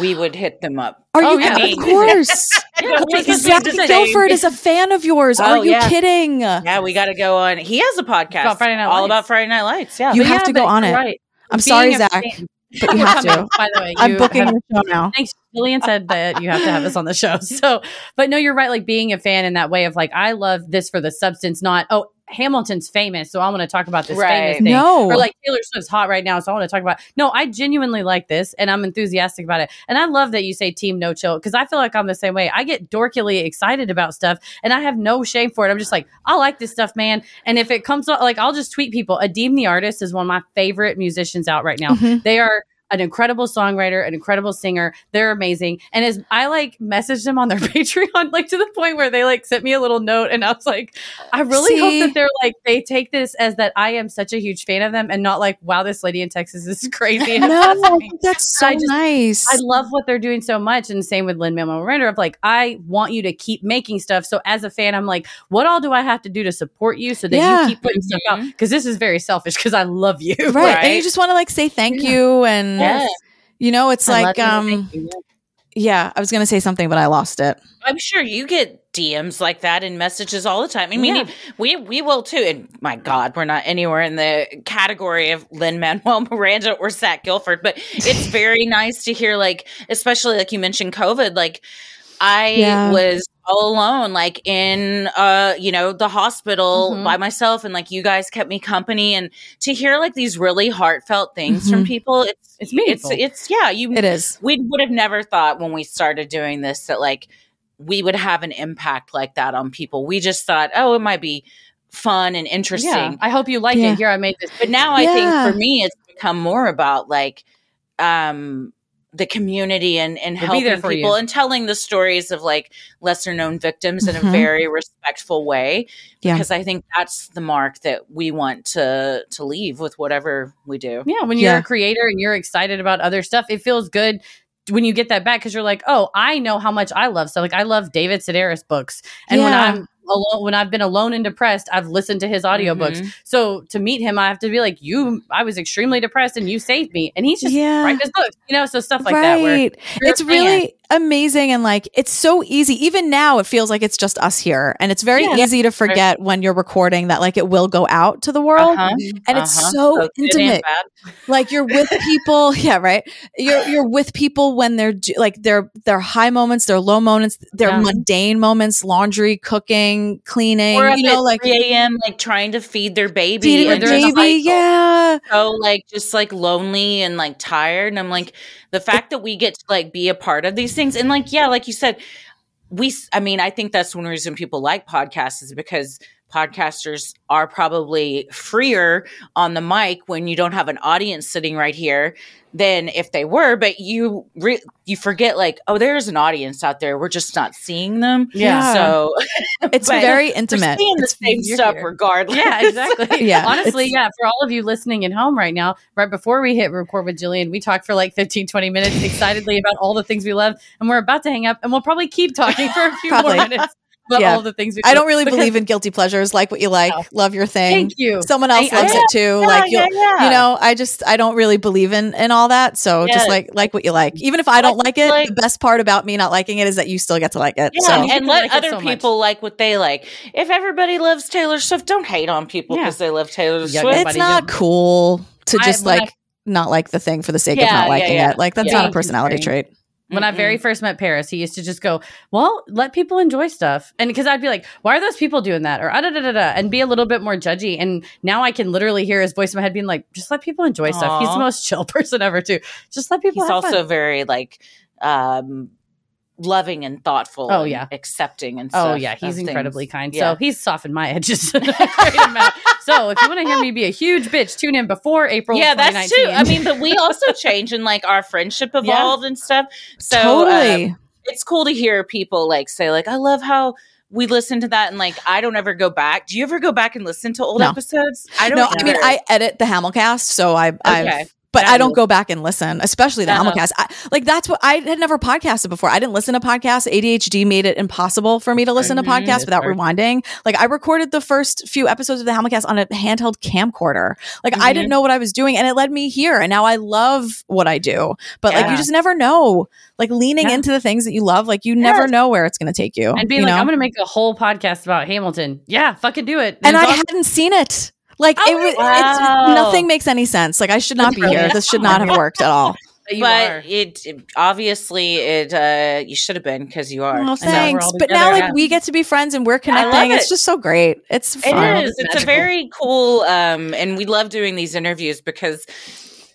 we would hit them up. Are Oh, you? yeah. Of [laughs] course. Yeah, Zach just Gilford is a fan of yours. Are Oh, you yeah. kidding? Yeah, we got to go on. He has a podcast About Friday Night all Lights. about Friday Night Lights. Yeah, You But have yeah, to go on it. Right. I'm sorry, Zach, fan- but you [laughs] have to. By the way, I'm booking have- your show now. Thanks. Gillian said that you have to have us on the show. [laughs] So, but no, you're right. Like being a fan in that way of like, I love this for the substance, not, oh, Hamilton's famous. So I want to talk about this Right. famous thing. No. Or like Taylor Swift's hot right now. So I want to talk about, no, I genuinely like this and I'm enthusiastic about it. And I love that you say team no chill because I feel like I'm the same way. I get dorkily excited about stuff and I have no shame for it. I'm just like, I like this stuff, man. And if it comes up, like, I'll just tweet people. Adeem the artist is one of my favorite musicians out right now. Mhm. They are an incredible songwriter, an incredible singer. They're amazing. And as I like messaged them on their [laughs] Patreon, like to the point where they like sent me a little note and I was like, I really See? hope that they're like, they take this as that I am such a huge fan of them and not like, wow, this lady in Texas is [laughs] crazy. and No, obsessed with me. that's so I just- nice. I love what they're doing so much. And same with Lin Manuel Miranda of like, I want you to keep making stuff. So as a fan, I'm like, what all do I have to do to support you so that Yeah. you keep putting stuff out? Mm-hmm. Because this is very selfish because I love you. right. And you just want to like say thank you and Yes. you know, it's I like um yeah, I was gonna say something, but I lost it. I'm sure you get DMs like that and messages all the time. I mean, Yeah. we we will too. And my God, we're not anywhere in the category of Lin Manuel [laughs] Miranda or Zach Gilford, but it's [laughs] very nice to hear, like, especially like you mentioned, COVID. Like, I Yeah. was all alone, like in uh, you know, the hospital Mhm. by myself, and like you guys kept me company. And to hear like these really heartfelt things from Mhm. people, it's It's it's meaningful. it's yeah, you It is. we would have never thought when we started doing this that like we would have an impact like that on people. We just thought, oh, it might be fun and interesting. Yeah. I hope you like Yeah. it. Here, I made this. But now I think for me, it's become more about like um the community and, and We'll be helping people you. and telling the stories of like lesser known victims in a Mhm. very respectful way. Yeah. Because I think that's the mark that we want to to leave with whatever we do. Yeah, when you're Yeah. a creator and you're excited about other stuff, it feels good when you get that back because you're like, oh, I know how much I love stuff. Like I love David Sedaris books, and when I'm alone, when I've been alone and depressed, I've listened to his audiobooks. Mhm. So to meet him, I have to be like, you, I was extremely depressed, and you saved me. And he's just Yeah. writing his books, you know, so stuff like that. Where right. It's really amazing and like it's so easy. Even now it feels like it's just us here. And it's very Yeah. easy to forget when you're recording that like it will go out to the world. Uh-huh. And it's Uh-huh. so Both good and intimate. like you're with people [laughs] yeah right you're you're with people when they're like their their high moments their low moments their Yeah. mundane moments laundry cooking cleaning Or you know like 3 a.m. like trying to feed their baby. feeding and they're in the baby hospital. yeah so like just like lonely and like tired and i'm like the fact that we get to like be a part of these things and like yeah like you said we I mean i think that's one reason people like podcasts is because podcasters are probably freer on the mic when you don't have an audience sitting right here than if they were but you re- you forget like oh there's an audience out there we're just not seeing them Yeah. so [laughs] it's [laughs] but very we're intimate seeing the It's- same you're stuff here. regardless Yeah, exactly. [laughs] Yeah, Honestly, it's- yeah. For all of you listening at home right now, right before we hit record with Gillian, we talked for like 15, 20 minutes excitedly about all the things we love. And we're about to hang up and we'll probably keep talking for a few Probably. more minutes about Yeah. all the things we I don't really because- believe in [laughs] guilty pleasures. Like what you like, No. love your thing. Thank you. Someone else I- I- loves it too. Yeah, like yeah, you'll, yeah. you know, I just I don't really believe in in all that. So Yeah. just like like what you like. Even if I don't Like- like it, like- the best part about me not liking it is that you still get to like it. Yeah, so and, You can let like other so much. people like what they like. If everybody loves Taylor Swift, don't hate on people Yeah. because they love Taylor Yeah, Swift. it's not did. cool to just I- like not like the thing for the sake of not liking yeah. it. Like that's Yeah. not a personality Carrie. trait. When I very first met Paris, he used to just go, "Well, let people enjoy stuff," and because I'd be like, "Why are those people doing that?" or "Ah, da da da da," and be a little bit more judgy. And now I can literally hear his voice in my head being like, "Just let people enjoy stuff." He's the most [laughs] chill person ever, too. Just let people. He's also fun. very like um loving and thoughtful. Oh, and yeah. accepting and. Oh yeah, he's of things. incredibly kind. Yeah. So he's softened my edges a great amount. So if you want to hear me be a huge bitch, tune in before April. yeah, that's. 2019. I mean, but we also [laughs] change and like our friendship evolved and stuff. So Totally. um, it's cool to hear people like say like, I love how we listen to that and like I don't ever go back. Do you ever go back and listen to old No. episodes? I don't. No, I mean. I edit the Hamilcast, so I Okay. I've but I don't go back and listen, especially the Uh-huh. Hamilcast. I, like that's what I had never podcasted before. I didn't listen to podcasts. ADHD made it impossible for me to listen to Mhm. podcasts without hard. rewinding. Like I recorded the first few episodes of the Hamilcast on a handheld camcorder. Like I Mhm. didn't know what I was doing, and it led me here. And now I love what I do. But like you just never know. Like leaning Yeah. into the things that you love, like you never know where it's going to take you. and being you like, know? I'm going to make a whole podcast about Hamilton. Yeah, fucking do it. and I hadn't seen it. Like Oh it was, wow. it's, nothing makes any sense. Like I should not be here. This should not have worked at all. [laughs] But you but it, it- obviously it uh you should have been because you are. Oh, thanks. all But now, like, yeah. we get to be friends and we're love connecting. It's just so great. It's It fun. is. It's a very cool um and we love doing these interviews because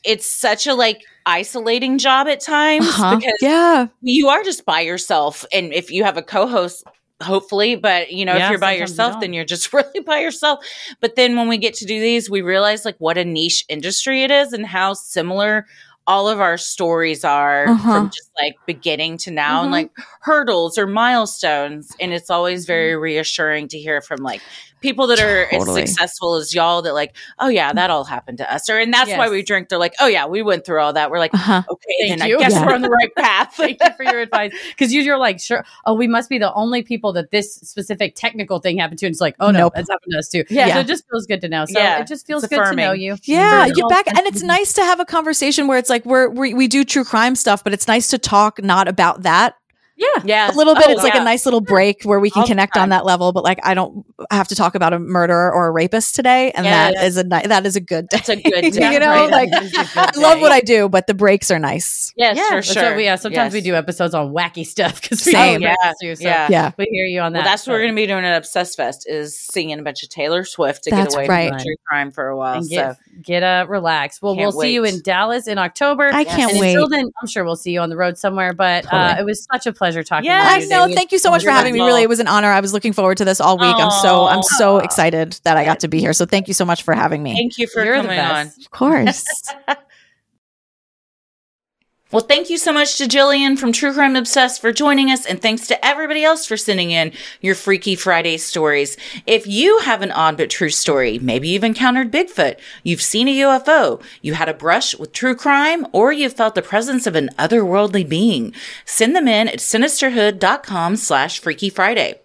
it's such a like isolating job at times Uh-huh. because Yeah. you are just by yourself and if you have a co-host hopefully but you know Yeah, if you're by sometimes you yourself then you're just [laughs] really by yourself but then when we get to do these we realize like what a niche industry it is and how similar all of our stories are Uh-huh. from just like beginning to now and Mhm. like hurdles or milestones. And it's always very reassuring to hear from like people that are Totally. as successful as y'all that like, oh yeah, that all happened to us. Or and that's why we drink. They're like, oh yeah, we went through all that. We're like, Uh-huh. okay, Thank then you. I guess Yeah. we're on the right [laughs] path. Thank you for your advice. [laughs] Because you're like, sure, oh, we must be the only people that this specific technical thing happened to. And it's like, oh no, Nope. that's happened to us too. Yeah. So it just feels good to know. So Yeah. it just feels It's good to know you. Yeah, For get back, and it's nice to have a conversation where it's like we're we, we do true crime stuff, but it's nice to talk not about that. Yeah, yeah, A little bit, Oh, it's like a nice little break where we can All connect on that level. But like, I don't have to talk about a murderer or a rapist today, and Yeah, that is a ni- that is a good day. It's a good [laughs] day. you know, right? like It is a good [laughs] I love what I do, but the breaks are nice. Yes, Yeah, for sure. what we, yeah. Sometimes we do episodes on wacky stuff because we Same. Yeah, too. So yeah. Yeah. we hear you on that. Well, that's what we're going to be doing at Obsess Fest is singing a bunch of Taylor Swift to That's get away right. from true crime for a while. and So get get uh relaxed. Well, Can't we'll see you in Dallas in October. I can't wait. Until then, I'm sure we'll see you on the road somewhere. But uh, it was such a pleasure talking. Yes. to I you know. today. Thank you so much for having me. Really, it was an honor. I was looking forward to this all week. I'm so I'm so excited that I got to be here. So thank you so much for having me. thank you for You're coming on. Of course. [laughs] Well, thank you so much to Gillian from True Crime Obsessed for joining us, and thanks to everybody else for sending in your Freaky Friday stories. If you have an odd but true story, maybe you've encountered Bigfoot, you've seen a UFO, you had a brush with true crime, or you've felt the presence of an otherworldly being, send them in at sinisterhood.com slash Freaky Friday.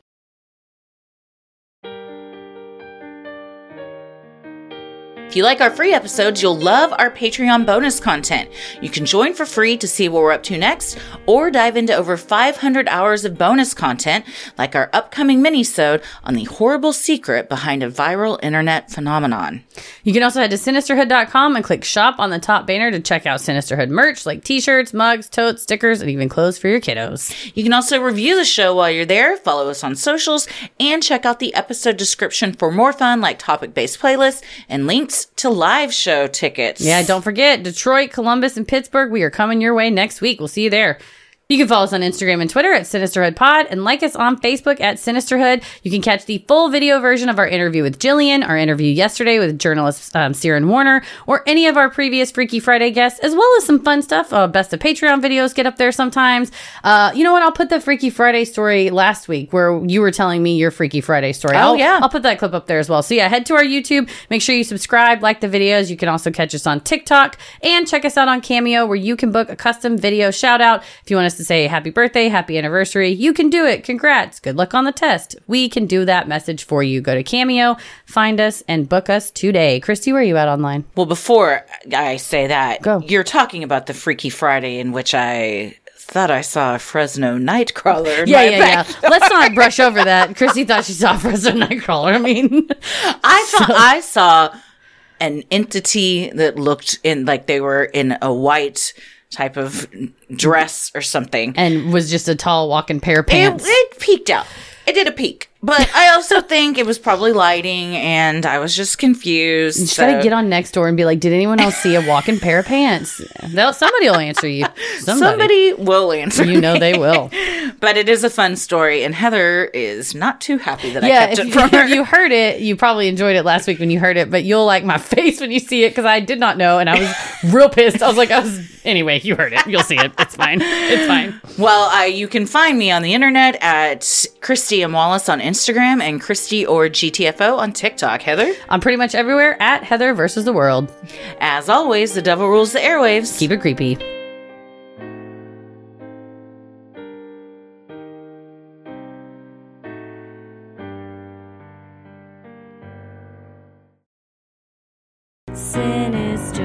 If you like our free episodes, you'll love our Patreon bonus content. You can join for free to see what we're up to next, or dive into over 500 hours of bonus content, like our upcoming mini-sode on the horrible secret behind a viral internet phenomenon. You can also head to sinisterhood.com and click shop on the top banner to check out Sinisterhood merch like t-shirts, mugs, totes, stickers, and even clothes for your kiddos. You can also review the show while you're there, follow us on socials, and check out the episode description for more fun like topic-based playlists and links to live show tickets. Yeah, don't forget Detroit, Columbus, and Pittsburgh. We are coming your way next week. We'll see you there. You can follow us on Instagram and Twitter at Sinisterhood Pod and like us on Facebook at Sinisterhood. You can catch the full video version of our interview with Gillian, our interview yesterday with journalist um, Siren Warner, or any of our previous Freaky Friday guests, as well as some fun stuff. Uh, best of Patreon videos get up there sometimes. Uh, you know what? I'll put the Freaky Friday story last week where you were telling me your Freaky Friday story. Oh, I'll, yeah. I'll put that clip up there as well. So yeah, head to our YouTube. Make sure you subscribe, like the videos. You can also catch us on TikTok and check us out on Cameo where you can book a custom video shout out. If you want us to say happy birthday, happy anniversary, you can do it. Congrats. Good luck on the test. We can do that message for you. Go to Cameo, find us and book us today. Christy, where are you at online? Well, before I say that, Go. you're talking about the Freaky Friday in which I thought I saw a Fresno Nightcrawler. in Yeah, my yeah, yeah. Let's not brush over [laughs] that. Christy thought she saw a Fresno Nightcrawler. I mean, [laughs] I thought I saw an entity that looked in like they were in a white type of dress or something. and was just a tall walking pair of It, pants. it peeked out. It did a peek. But I also think it was probably lighting and I was just confused. You just so- gotta get on next door and be like, "Did anyone else see a walking pair of pants?" They'll, somebody will answer you. [laughs] Somebody, Somebody will answer. you know they will. [laughs] But it is a fun story, and Heather is not too happy that I kept it from her. if you heard it, you probably enjoyed it last week when you heard it. But you'll like my [laughs] face when you see it because I did not know, and I was real pissed. I was like, I was anyway. You heard it. You'll see it. It's fine. It's fine. Well, uh, you can find me on the internet at Christy M. Wallace on Instagram and Christy or GTFO on TikTok. Heather, I'm pretty much everywhere at Heather versus the world. as always, the devil rules the airwaves. Keep it creepy. Sinister